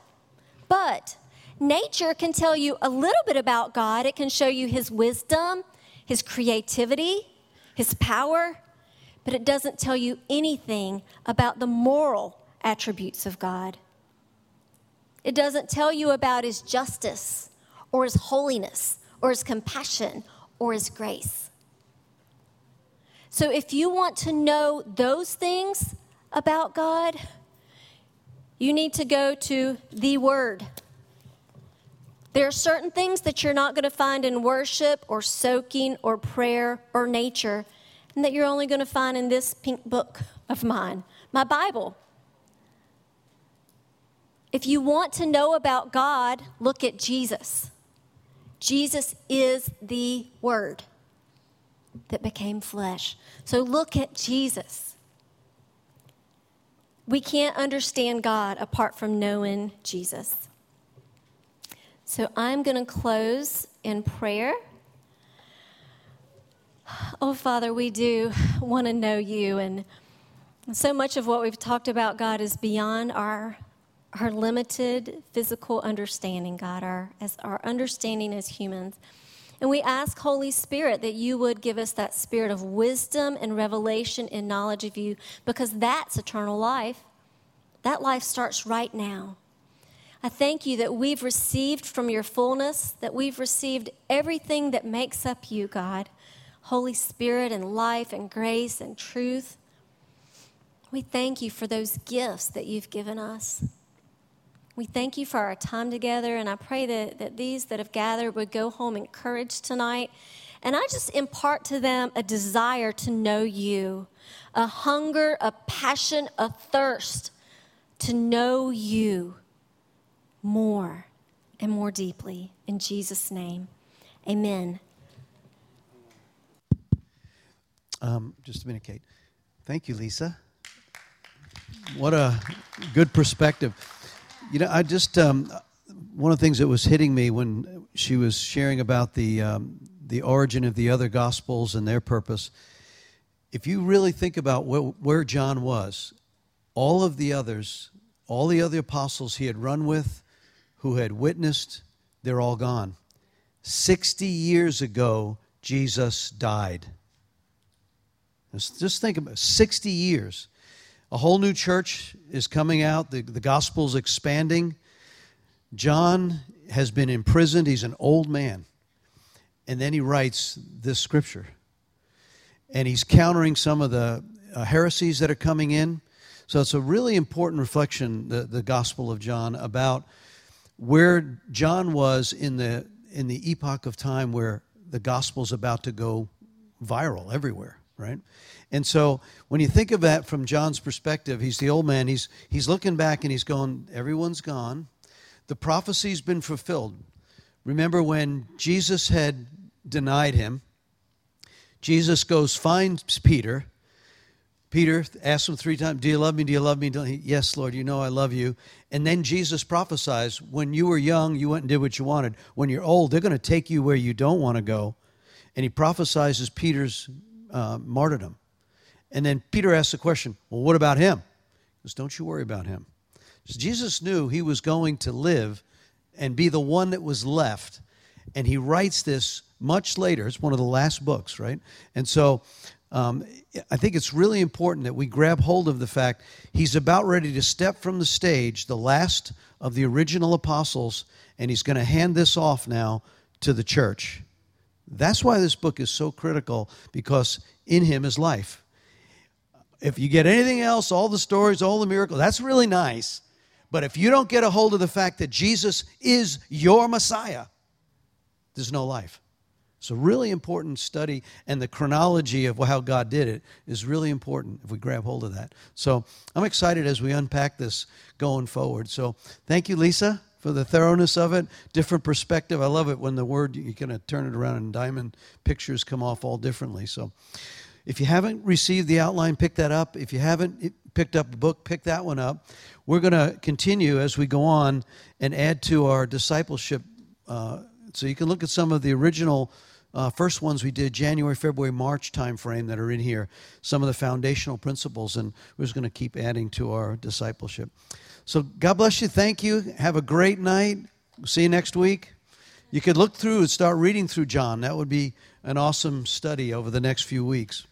But nature can tell you a little bit about God. It can show you his wisdom, his creativity, his power, but it doesn't tell you anything about the moral attributes of God. It doesn't tell you about his justice or his holiness or his compassion or His grace. So, if you want to know those things about God, you need to go to the Word. There are certain things that you're not going to find in worship or soaking or prayer or nature, and that you're only going to find in this pink book of mine, my Bible. If you want to know about God, look at Jesus. Jesus is the Word that became flesh. So look at Jesus. We can't understand God apart from knowing Jesus. So I'm going to close in prayer. Oh, Father, we do want to know you. And so much of what we've talked about, God, is beyond our our limited physical understanding, God, our, as our understanding as humans. And we ask, Holy Spirit, that you would give us that spirit of wisdom and revelation and knowledge of you, because that's eternal life. That life starts right now. I thank you that we've received from your fullness, that we've received everything that makes up you, God Holy Spirit and life and grace and truth. We thank you for those gifts that you've given us. We thank you for our time together, and I pray that, that these that have gathered would go home encouraged tonight. And I just impart to them a desire to know you, a hunger, a passion, a thirst to know you more and more deeply. In Jesus' name, amen. Um, just a minute, Kate. Thank you, Lisa. What a good perspective. You know, I just um, one of the things that was hitting me when she was sharing about the um, the origin of the other gospels and their purpose. If you really think about where, where John was, all of the others, all the other apostles he had run with, who had witnessed, they're all gone. 60 years ago, Jesus died. Just think about it, 60 years. A whole new church is coming out, the, the gospel's expanding. John has been imprisoned, he's an old man. And then he writes this scripture. And he's countering some of the uh, heresies that are coming in. So it's a really important reflection, the, the Gospel of John, about where John was in the in the epoch of time where the gospel's about to go viral everywhere, right? And so when you think of that from John's perspective, he's the old man. He's he's looking back and he's going, everyone's gone. The prophecy's been fulfilled. Remember when Jesus had denied him, Jesus goes, finds Peter. Peter asks him three times, Do you love me? Do you love me? Yes, Lord, you know I love you. And then Jesus prophesies, When you were young, you went and did what you wanted. When you're old, they're going to take you where you don't want to go. And he prophesies Peter's uh, martyrdom. And then Peter asks the question, Well, what about him? He goes, Don't you worry about him. Jesus knew he was going to live and be the one that was left. And he writes this much later. It's one of the last books, right? And so um, I think it's really important that we grab hold of the fact he's about ready to step from the stage, the last of the original apostles, and he's going to hand this off now to the church. That's why this book is so critical because in him is life. If you get anything else, all the stories, all the miracles, that's really nice. But if you don't get a hold of the fact that Jesus is your Messiah, there's no life. It's a really important study, and the chronology of how God did it is really important if we grab hold of that. So I'm excited as we unpack this going forward. So thank you, Lisa, for the thoroughness of it. Different perspective. I love it when the word, you kind of turn it around and diamond pictures come off all differently. So if you haven't received the outline, pick that up. If you haven't picked up the book, pick that one up. We're going to continue as we go on and add to our discipleship. Uh, so you can look at some of the original uh, first ones we did January, February, March timeframe that are in here, some of the foundational principles, and we're just going to keep adding to our discipleship. So God bless you. Thank you. Have a great night. See you next week. You could look through and start reading through John. That would be an awesome study over the next few weeks.